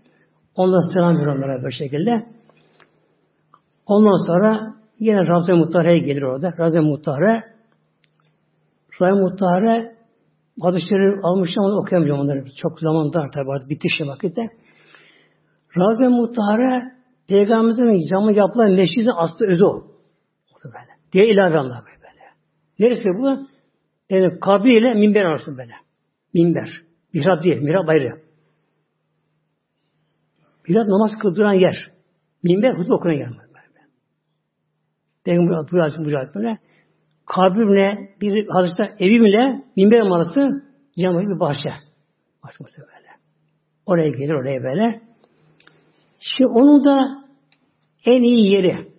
Ondan selam veriyor onlara böyle şekilde. Ondan sonra yine Ramza Muhtare'ye gelir orada. Ramza Muhtare Ramza Muhtare hadisleri almışım ama okuyamayacağım onları. Çok zaman dar tabi artık bitti vakitte. Razi Muhtare Peygamberimizin camı yapılan meşridin aslı özü o. Böyle. Diye ilave Allah böyle. Neresi bu? Yani kabri ile minber arası böyle. Minber. Mihrab değil. Mihrab ayrı. Mihrab namaz kıldıran yer. Minber hutbe okunan yer. Peygamber buyuruyor böyle. Kabrimle bir Hazreti evimle minber arası camı bir bahçe. Bahçe böyle. Oraya gelir oraya böyle. Şimdi onu da en iyi yeri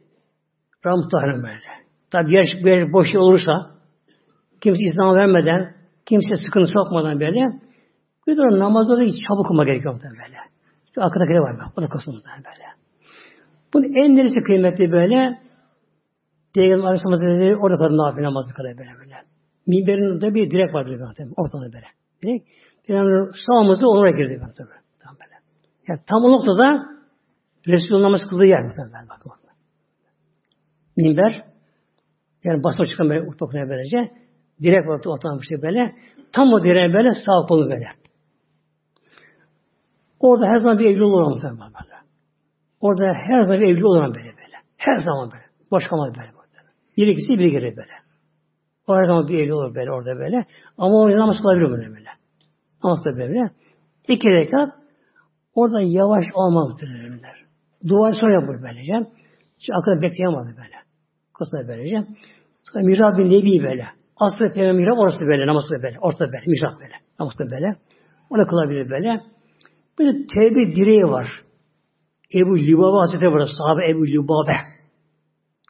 Ramutlarım böyle. Tabi yer, yer boş olursa kimse izin vermeden kimse sıkıntı sokmadan böyle bir de namazda da çabuk olma gerekiyor böyle. Şu arkadaki var bak. O da kısımda böyle. Bunun en neresi kıymetli böyle Peygamber Aleyhisselam Hazretleri orada kadar nafile namazı kadar böyle böyle. Minberin de bir direk vardır zaten ortada böyle. Direk. Peygamber sağımızda onlara girdi tabi. Tam böyle. Yani tam o noktada Resulullah namaz kıldığı yer muhtemelen bak. bak. Minber yani basma çıkan böyle dokunuyor böylece. Direk vakti oturmıştı böyle. Tam o direğe böyle sağ kolu böyle. Orada her zaman bir evli olur muhtemelen böyle. Orada her zaman bir evli olur böyle böyle. Her zaman böyle. Boş kalmaz böyle. Böyle. Bir ikisi biri gelir böyle. O zaman bir evli olur böyle orada böyle. Ama o namaz kılabilir böyle böyle. Namaz da böyle. İki rekat orada yavaş olma muhtemelenler. Dua sonra yapılır böylece. Hiç akılda bekleyemedi böyle. Kısa böylece. Sonra mihrab bin nebi böyle. Aslı peygamber mihrab orası böyle. Namazı da böyle. Ortada böyle. Mihrab böyle. Namazı da böyle. Onu kılabilir böyle. Bir de tevbe direği var. Ebu Lübaba Hazretleri var. Sahabe Ebu Lübabe.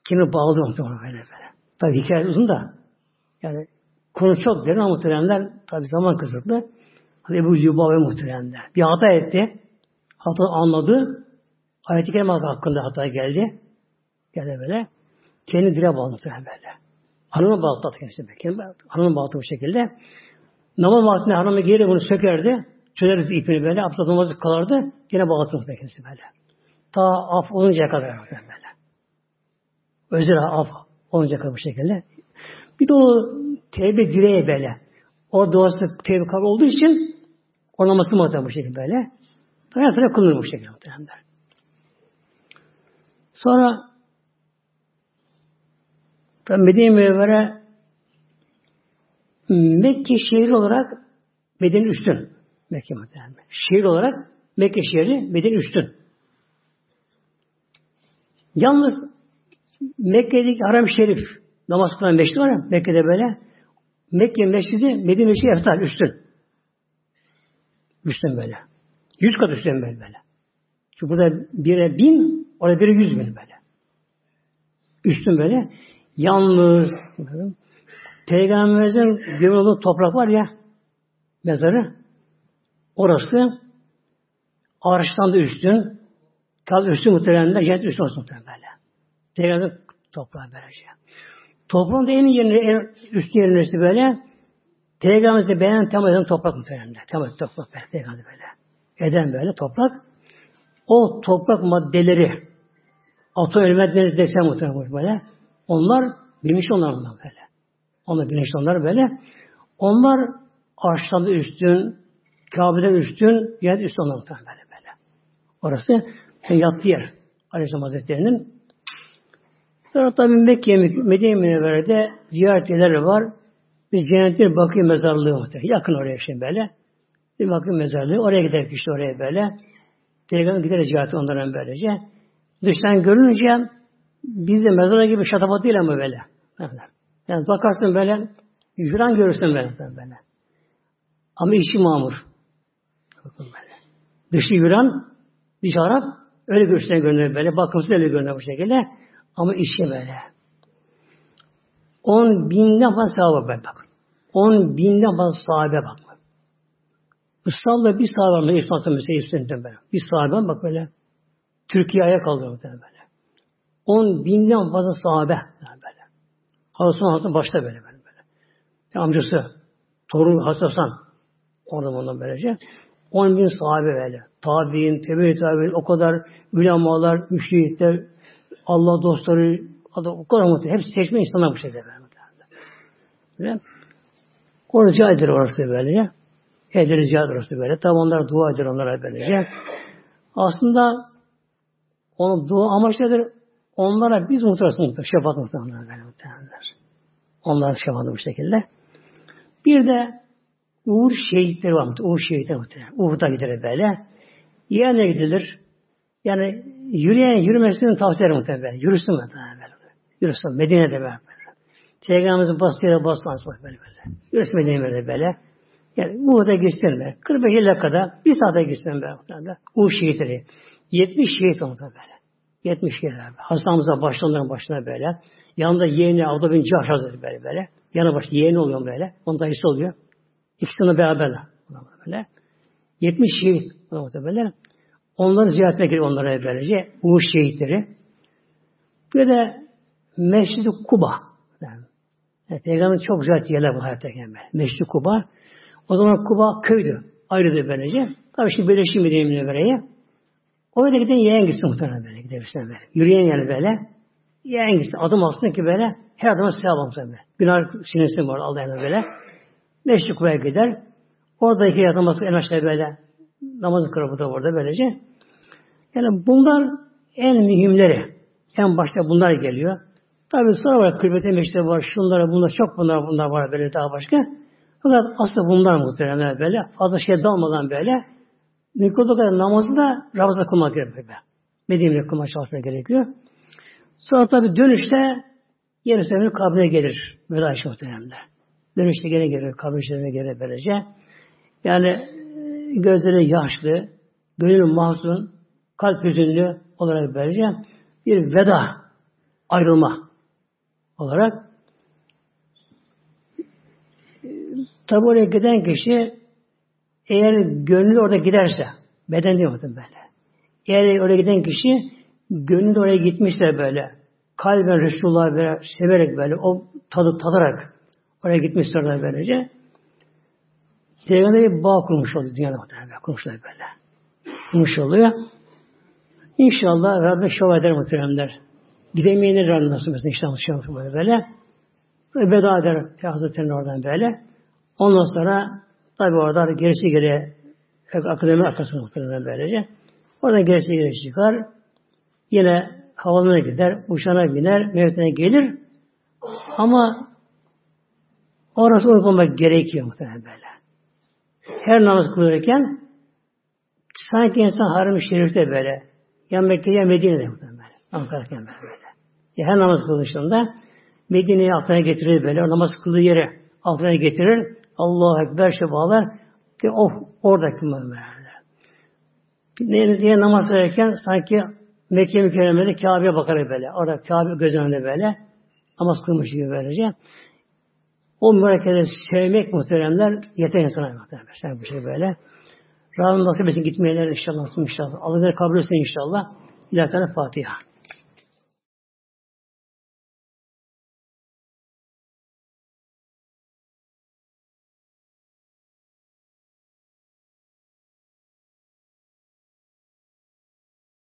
Kimi bağladı muhtemelen böyle böyle. Tabi hikaye uzun da. Yani konu çok derin ama muhteremler tabi zaman kısıtlı. Ebu Lübaba muhteremler. Bir hata etti. Hata anladı. Ayet-i Kerime hakkında hata geldi. Geldi böyle. Kendi direğe bağladı muhterem böyle. Hanımı bağlattı kendisi. Hanımı bağlattı bu şekilde. Namaz vaktinde hanımı geri bunu sökerdi. Çözerdi ipini böyle. Abdest namazı kalardı. Yine bağlattı muhterem kendisi böyle. Ta af oluncaya kadar böyle. Özel af kadar bu şekilde. Bir de o tevbe direğe böyle. O duası tevbe kabul olduğu için o namazı bu şekilde böyle. Her tarafı kılınır bu şekilde muhtemelen. Sonra tabi Medine Münevvere Mekke şehri olarak Medine üstün. Mekke muhtemelen. Şehir olarak Mekke şehri Medine üstün. Yalnız Mekke'deki Haram Şerif namaz kılan meşri var ya Mekke'de böyle. Mekke meşridi Medine meşridi eftal üstün. Üstün böyle. Yüz kat üstün böyle böyle. Çünkü burada bire bin, orada bire yüz bin böyle. Üstün böyle. Yalnız Peygamberimizin gömülü olduğu toprak var ya mezarı orası arştan da üstün kal üstün muhtemelen cennet üstün olsun muhtemelen böyle. Peygamber toprağı böylece. Toprağın da en yerine, en üst yerine böyle Peygamberimizi beğenen temel eden toprak muhtemelen. Temel toprak böyle. Peygamber böyle. Eden böyle toprak. O toprak maddeleri atom elementleri desen muhtemelen böyle. Onlar bilinç onlar böyle. Onlar bilinç onlar böyle. Onlar arştan üstün, Kabe'den üstün, yer üstün onlar böyle böyle. Orası yattığı yer. Aleyhisselam Hazretleri'nin Sonra tabi Mekke, Medine Münevvere'de ziyaret yerleri var. Bir cennetin bakıyor mezarlığı muhtemelen. Yakın oraya şimdi böyle. Bir bakıyor mezarlığı. Oraya gider işte oraya böyle. Peygamber gider ziyaret onların böylece. Dıştan görünce biz de mezara gibi şatafat değil ama böyle. Yani bakarsın böyle yıran görürsün böyle. böyle. Ama işi mamur. Bakın böyle. Dışı yıran, dışı Arap öyle görüşten görünüyor böyle. Bakımsız öyle görünüyor bu şekilde. Ama işi böyle. On binden fazla sahabe bak. bak. On binden fazla sahabe bak. Israrla bir sahabe var. İslam'sa mesela üstünden böyle. Bir sahabe bak böyle. Türkiye ayağa kaldırıyor böyle. On binden fazla sahabe böyle. Hasan Hasan başta böyle böyle. böyle. Yani amcası, torun Hasan orada bundan böylece. On bin sahabe böyle. Tabi'in, tebe tabi'in, o kadar ulemalar, müşrihitler, Allah dostları, o kadar muhtemelen. Hepsi seçme insanlar bu şekilde. Böyle. Orada eder orası böylece. Rica eder orası böyle. Tabi onlar dua eder onlara böylece. Aslında onun dua amaçlıdır. Onlara biz muhtarız muhtar. Şefaat muhtarlar böyle muhtemelenler. Onlar şefaatı bu şekilde. Bir de Uğur şehitleri var. Uğur şehitleri muhtemelen. Uğur'da gider böyle. Yerine gidilir. Yani yürüyen yürümesini tavsiye ederim muhtemelen. Yürüsün muhtemelen. Yürüsün. Medine'de böyle. Peygamberimizin bastığı yere basmaz böyle böyle. Yürüsün Medine'de böyle böyle. Yani Uhud'a gitsin be. 45 dakikada bir saate gitsin be. Bu şehitleri. 70 şehit oldu böyle. 70 kere. Hastamıza başlarından başına böyle. Yanında yeğeni Abdullah bin Cahş Hazretleri böyle böyle. Yanı başta yeğeni oluyor böyle. Onun dayısı oluyor. İkisini beraberler. Böyle. 70 şehit böyle. Onları ziyaretine geliyor onlara böylece. Uğur şehitleri. Bir de Mescid-i Kuba. Yani, Peygamber çok güzel yerler bu hayatta gelme. Mescid-i Kuba. O zaman Kuba köydü. Ayrıdı böylece. Tabii şimdi birleşim Medine Münevvere'ye. Orada giden yeğen gitsin muhtemelen böyle gidebilirsin böyle. Yürüyen yani böyle. Yeğen gitsin. Adım alsın ki böyle. Her adıma sevap alsın böyle. Günah sinirsin var Allah'ına böyle. Meşri Kuba'ya gider. Orada iki yatılması en aşağı böyle. Namazı kırıp da orada böylece. Yani bunlar en mühimleri. En başta bunlar geliyor. Tabi sonra var kırbete meşri var. Şunlara bunlar çok bunlar bunlar var böyle daha başka. Fakat aslında bunlar muhtemelen böyle. Fazla şey dalmadan böyle. Mümkün kadar namazı da Ramazan kılmak gerekiyor. Medine'de kılmak çalışmak gerekiyor. Sonra tabi dönüşte yeni sefer kabrine gelir. Böyle Ayşe muhteremler. Dönüşte gene gelir. Kabrin gelir böylece. Yani gözleri yaşlı, gönül mahzun, kalp hüzünlü olarak böylece bir veda, ayrılma olarak tabi oraya giden kişi eğer gönlü orada giderse, beden değil böyle. Eğer oraya giden kişi gönlü oraya gitmişse böyle, kalben Resulullah'ı severek böyle, o tadı tadarak oraya gitmişse orada böylece, Peygamber'e bir bağ kurmuş oluyor dünyada muhtemelen. Kurmuşlar böyle. Kurmuş oluyor. İnşallah Rabbim şova eder muhteremler. Gidemeyenler Rabbim nasıl mesela inşallah şova böyle böyle. Veda eder Hazretleri'nin oradan böyle. Ondan sonra tabi orada gerisi geriye akademi arkasına muhtemelen böylece. Oradan gerisi geriye çıkar. Yine havalarına gider, uçağına biner, mevtine gelir. Ama orası unutmamak gerekiyor muhtemelen böyle. Her namaz kılırken sanki insan haram-ı şerifte böyle. Ya Mekke'de ya Medine'de muhtemelen. Namaz kılarken böyle. Ya her namaz kılışında Medine'yi altına getirir böyle. O namaz kıldığı yere altına getirir. Allahu Ekber şey bağlar. Ki oh oradaki müminler. Ne diye namaz kılarken sanki Mekke mükerremede Kabe'ye bakar böyle. Orada Kabe göz önünde böyle. Namaz kılmış gibi böylece. O mübarekleri sevmek muhteremler yeter insana muhteremler. Sen bu şey böyle. Rabbim nasip etsin gitmeyenler inşallah. inşallah. Allah'ın kabul etsin inşallah. İlahi Fatiha.